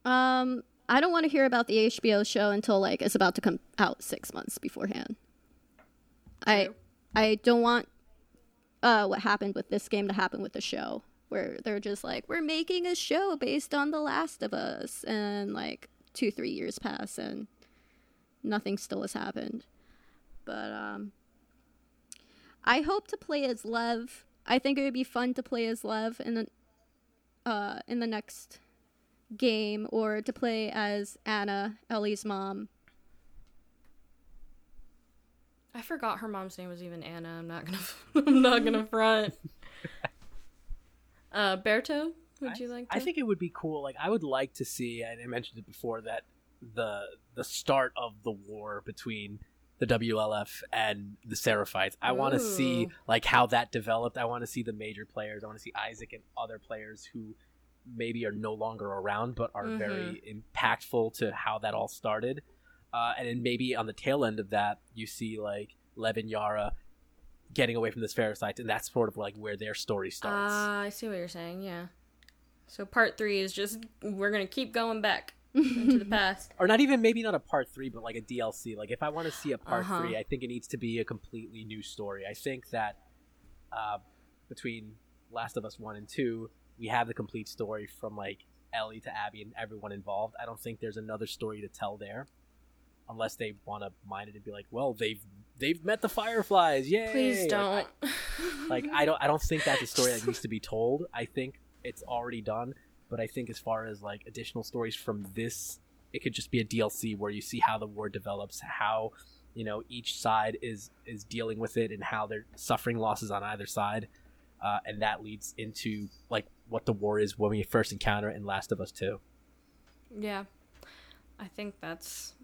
S2: Um, I don't want to hear about the HBO show until like it's about to come out six months beforehand. I I don't want uh what happened with this game to happen with the show where they're just like we're making a show based on The Last of Us and like two three years pass and nothing still has happened. But um, I hope to play as Lev. I think it would be fun to play as Lev in the uh in the next game or to play as Anna, Ellie's mom.
S1: I forgot her mom's name was even Anna. I'm not gonna. [LAUGHS] I'm not gonna [LAUGHS] front. Uh, Berto, would you like? To?
S3: I think it would be cool. Like I would like to see, and I mentioned it before that the the start of the war between the WLF and the Seraphites. I want to see like how that developed. I want to see the major players. I want to see Isaac and other players who maybe are no longer around but are very impactful to how that all started. Uh, and then maybe on the tail end of that, you see like Levin Yara getting away from the Seraphites, and that's sort of like where their story starts.
S1: Ah, I see what you're saying. Yeah. So part three is just we're gonna keep going back into the past. [LAUGHS]
S3: or not even maybe not a part three, but like a DLC. Like if I want to see a part
S1: Uh-huh.
S3: three, I think it needs to be a completely new story. I think that uh, between Last of Us one and two, we have the complete story from like Ellie to Abby and everyone involved. I don't think there's another story to tell there, unless they want to mind it and be like, well, they've they've met the Fireflies, yay!
S1: Please don't.
S3: like I don't I don't think that's a story that [LAUGHS] needs to be told. I think it's already done. But I think as far as like additional stories from this, it could just be a DLC where you see how the war develops, how you know each side is is dealing with it, and how they're suffering losses on either side, uh, and that leads into like what the war is when we first encounter in Last of Us Two.
S1: Yeah, I think that's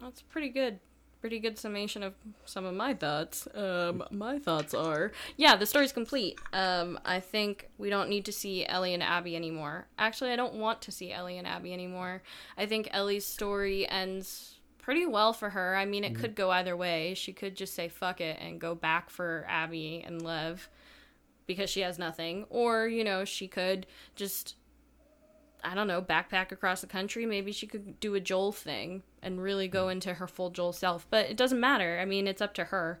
S1: that's pretty good. Pretty good summation of some of my thoughts. Um, my thoughts are, yeah, the story's complete. Um, I think we don't need to see Ellie and Abby anymore. Actually, I don't want to see Ellie and Abby anymore. I think Ellie's story ends pretty well for her. I mean, it could go either way. She could just say fuck it and go back for Abby and Lev because she has nothing, or you know, she could just I don't know, backpack across the country. Maybe she could do a Joel thing and really go into her full Joel self. But it doesn't matter. I mean, it's up to her,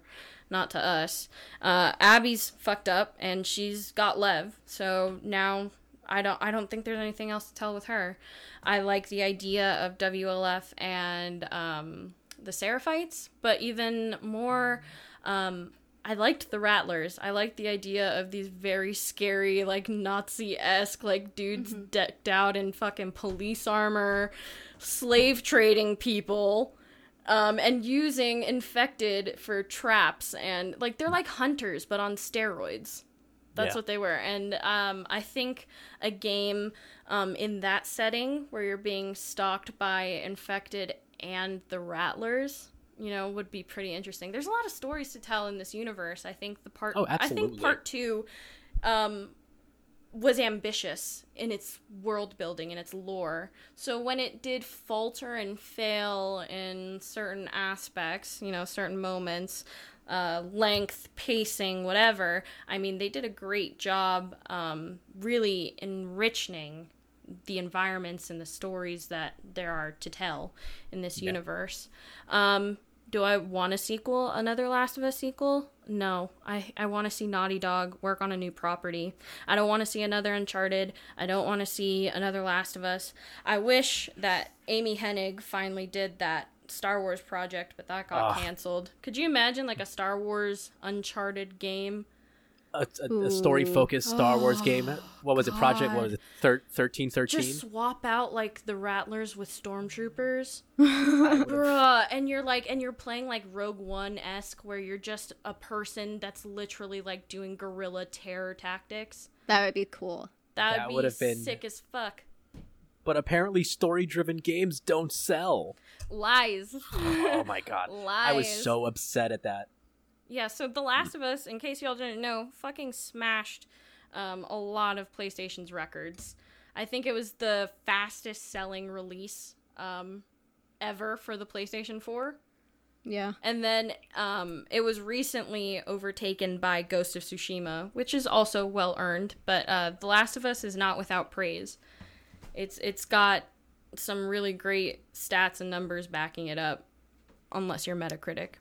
S1: not to us. Uh, Abby's fucked up and she's got Lev. So now I don't I don't think there's anything else to tell with her. I like the idea of WLF and um, the Seraphites, but even more um, I liked the Rattlers. I liked the idea of these very scary, like Nazi esque, like dudes decked out in fucking police armor, slave trading people, um, and using infected for traps and like they're like hunters but on steroids. That's
S3: Yeah.
S1: what they were, and um, I think a game um, in that setting where you're being stalked by infected and the Rattlers you know, would be pretty interesting. There's a lot of stories to tell in this universe. I think the part
S3: Oh,
S1: I think part 2 um was ambitious in its world building and its lore. So when it did falter and fail in certain aspects, you know, certain moments, uh, length, pacing, whatever, I mean, they did a great job um, really enriching the environments and the stories that there are to tell in this universe. Um, do I want a sequel, another Last of Us sequel? No. I, I want to see Naughty Dog work on a new property. I don't want to see another Uncharted. I don't want to see another Last of Us. I wish that Amy Hennig finally did that Star Wars project, but that got
S3: Ugh.
S1: canceled. Could you imagine like a Star Wars Uncharted game?
S3: A, a, a story focused Star Wars game. Oh, what was it? Project? What was it? Thir- thirteen thirteen.
S1: Just swap out like the Rattlers with stormtroopers. [LAUGHS] Bruh, and you're like, and you're playing like Rogue One esque, where you're just a person that's literally like doing guerrilla terror tactics.
S2: That would be cool.
S1: That,
S3: That
S1: would be
S3: been-
S1: sick as fuck.
S3: but apparently story-driven games don't sell.
S1: Lies.
S3: Oh my god. Lies. [LAUGHS] I was so upset at that.
S1: Yeah, so The Last of Us, in case y'all didn't know, fucking smashed um, a lot of PlayStation's records. I think it was the fastest selling release um, ever for the PlayStation 4.
S2: Yeah.
S1: And then um, it was recently overtaken by Ghost of Tsushima, which is also well earned. But uh, The Last of Us is not without praise. It's it's got some really great stats and numbers backing it up, unless you're Metacritic.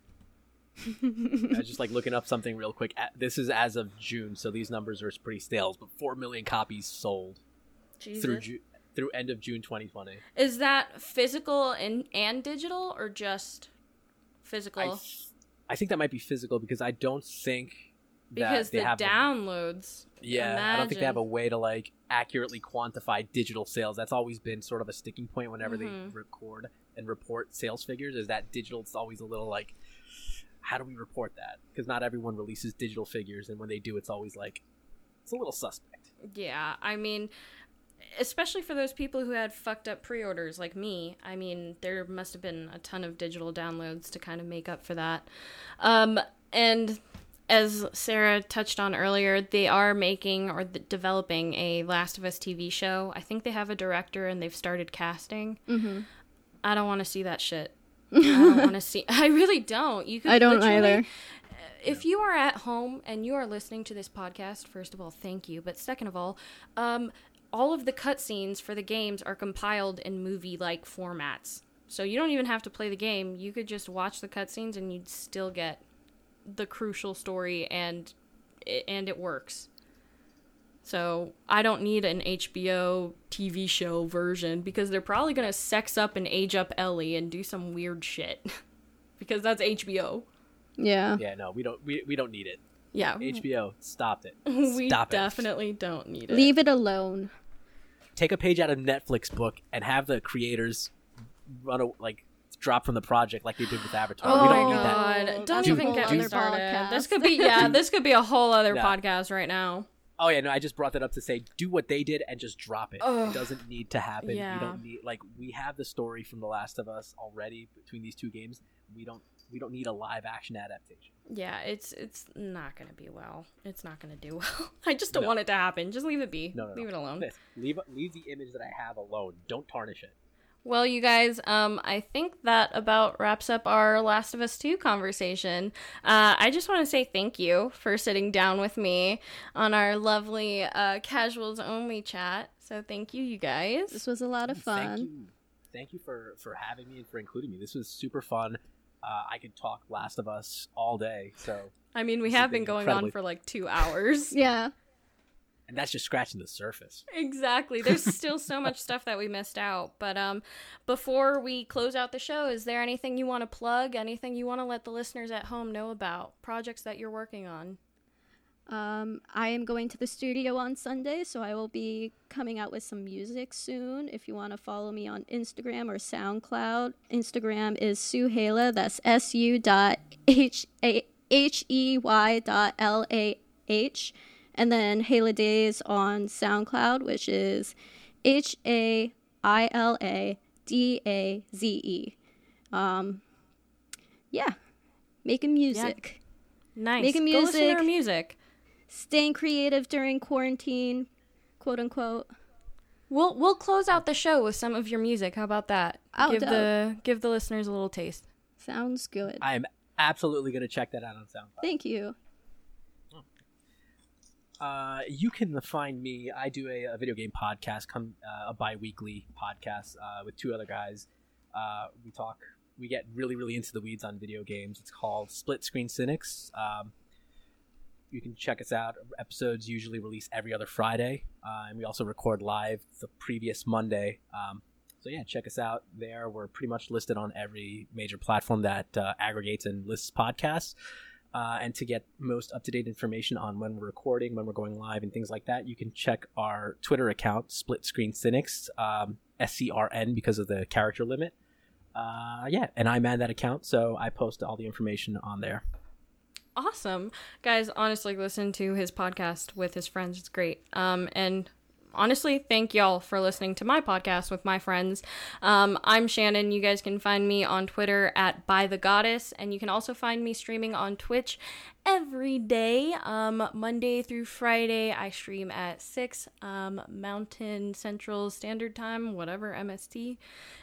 S3: I was just like looking up something real quick. This is as of June, so these numbers are pretty stale. But four million copies sold
S1: Jesus.
S3: through Ju- through end of June 2020.
S1: Is that physical and and digital or just physical?
S3: I, th- I think that might be physical because I don't think that
S1: because
S3: they
S1: the
S3: have. a-
S1: downloads.
S3: yeah, I don't think they have a way to like accurately quantify digital sales. That's always been sort of a sticking point whenever
S1: Mhm.
S3: they record and report sales figures. Is that digital? It's always a little like, how do we report that? Because not everyone releases digital figures, and when they do, it's always like, it's a little suspect.
S1: Yeah, I mean, especially for those people who had fucked up pre-orders like me. I mean, there must have been a ton of digital downloads to kind of make up for that. Um, and as Sarah touched on earlier, they are making or th- developing a Last of Us TV show. I think they have a director and they've started casting.
S2: Mm-hmm.
S1: I don't want to see that shit. I don't want to [LAUGHS] see. I really don't. You could
S2: I don't either.
S1: if you are at home and you are listening to this podcast, first of all, thank you. But second of all, um, all of the cutscenes for the games are compiled in movie like formats. So you don't even have to play the game. You could just watch the cutscenes and you'd still get the crucial story and and it works. So I don't need an HBO TV show version because they're probably gonna sex up and age up Ellie and do some weird shit. [LAUGHS] because that's HBO.
S2: Yeah.
S3: Yeah, no, we don't. We, we don't need it.
S1: Yeah.
S3: HBO, stop it. [LAUGHS]
S1: we
S3: Stop it.
S1: definitely don't need it.
S2: Leave it alone.
S3: Take a page out of Netflix book and have the creators run a, like drop from the project like they did with Avatar.
S1: Oh
S3: we don't
S1: my
S3: need that.
S1: Oh god!
S2: That's
S1: Don't
S2: a
S1: even
S2: whole
S1: get me
S2: other
S1: started.
S2: podcast.
S1: This could be yeah. [LAUGHS] This could be a whole other
S3: Yeah.
S1: podcast right now.
S3: Oh yeah, no, I just brought that up to say do what they did and just drop it.
S1: Ugh.
S3: It doesn't need to happen.
S1: Yeah.
S3: We don't need like we have the story from The Last of Us already between these two games. We don't we don't need a live action adaptation.
S1: Yeah, it's it's not gonna be well. It's not gonna do [LAUGHS] well. I just don't
S3: No.
S1: want it to happen. Just leave it be.
S3: No, no, no.
S1: leave it alone.
S3: Leave leave the image that I have alone. Don't tarnish it.
S1: Well, you guys, um, I think that about wraps up our Last of Us 2 conversation. Uh, I just want to say thank you for sitting down with me on our lovely uh, casuals only chat. So thank you, you guys.
S2: This was a lot of
S3: Thank
S2: fun.
S3: you, thank you for for having me and for including me. This was super fun. Uh, I could talk Last of Us all day. So,
S1: I mean, we have been
S3: been
S1: going
S3: incredibly-
S1: on for like two hours.
S2: Yeah.
S3: And that's just scratching the surface.
S1: Exactly. There's [LAUGHS] still so much stuff that we missed out. But um before we close out the show, is there anything you want to plug? Anything you want to let the listeners at home know about? Projects that you're working on?
S2: Um, I am going to the studio on Sunday, so I will be coming out with some music soon. If you want to follow me on Instagram or SoundCloud, Instagram is Sue Hala. That's S U dot H A H E Y dot L A H, and then Hala Days on SoundCloud, which is H A I L A D A Z E. Um, yeah, making music.
S1: Nice.
S2: Making
S1: Go listen to
S2: music.
S1: her music.
S2: staying creative during quarantine, quote unquote.
S1: We'll we'll close out the show with some of your music. How about that?
S2: Oh,
S1: give
S2: dope.
S1: the give the listeners a little taste.
S2: Sounds good.
S3: I am absolutely going to check that out on SoundCloud.
S2: Thank you.
S3: Uh, you can find me. I do a, a video game podcast, come uh, a bi-weekly podcast uh, with two other guys. Uh, we talk. We get really, really into the weeds on video games. It's called Split Screen Cynics. Um, you can check us out. Episodes usually release every other Friday, uh, and we also record live the previous Monday. Um, so yeah, check us out there. We're pretty much listed on every major platform that aggregates and lists podcasts. Uh, and to get most up to date information on when we're recording, when we're going live, and things like that, you can check our Twitter account, Split Screen Cynics, um, S C R N, because of the character limit. Uh, yeah, and I man that account, so I post all the information on there.
S1: Awesome. Guys, honestly listen to his podcast with his friends. It's great. Um and honestly, thank y'all for listening to my podcast with my friends. Um, I'm Shannon. You guys can find me on Twitter at By the Goddess, and you can also find me streaming on Twitch every day, um, Monday through Friday. I stream at six um, Mountain Central Standard Time, whatever MST,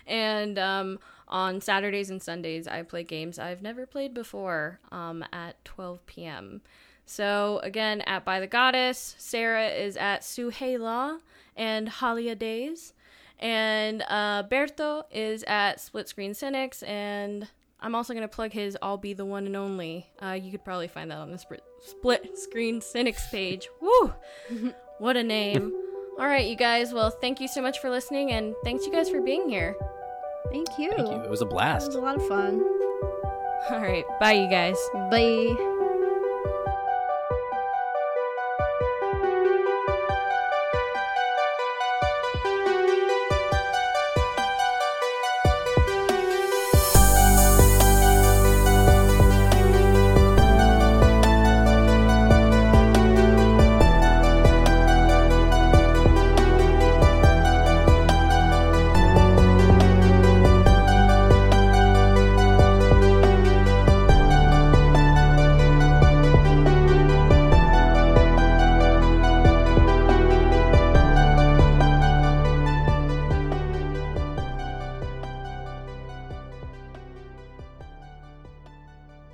S1: and um, on Saturdays and Sundays I play games I've never played before um, at 12 p.m. So again, at By the Goddess, Sarah is at Suhela and Halia Days, and uh, Berto is at Split Screen Cynics, and I'm also gonna plug his "I'll Be the One and Only." Uh, you could probably find that on the Split, Split Screen Cynics page. Woo! [LAUGHS] what a name! All right, you guys. Well, thank you so much for listening, and thanks you guys for being here.
S2: Thank you.
S3: Thank you. It was a blast.
S2: It was a lot of fun.
S1: All right, bye, you guys.
S2: Bye.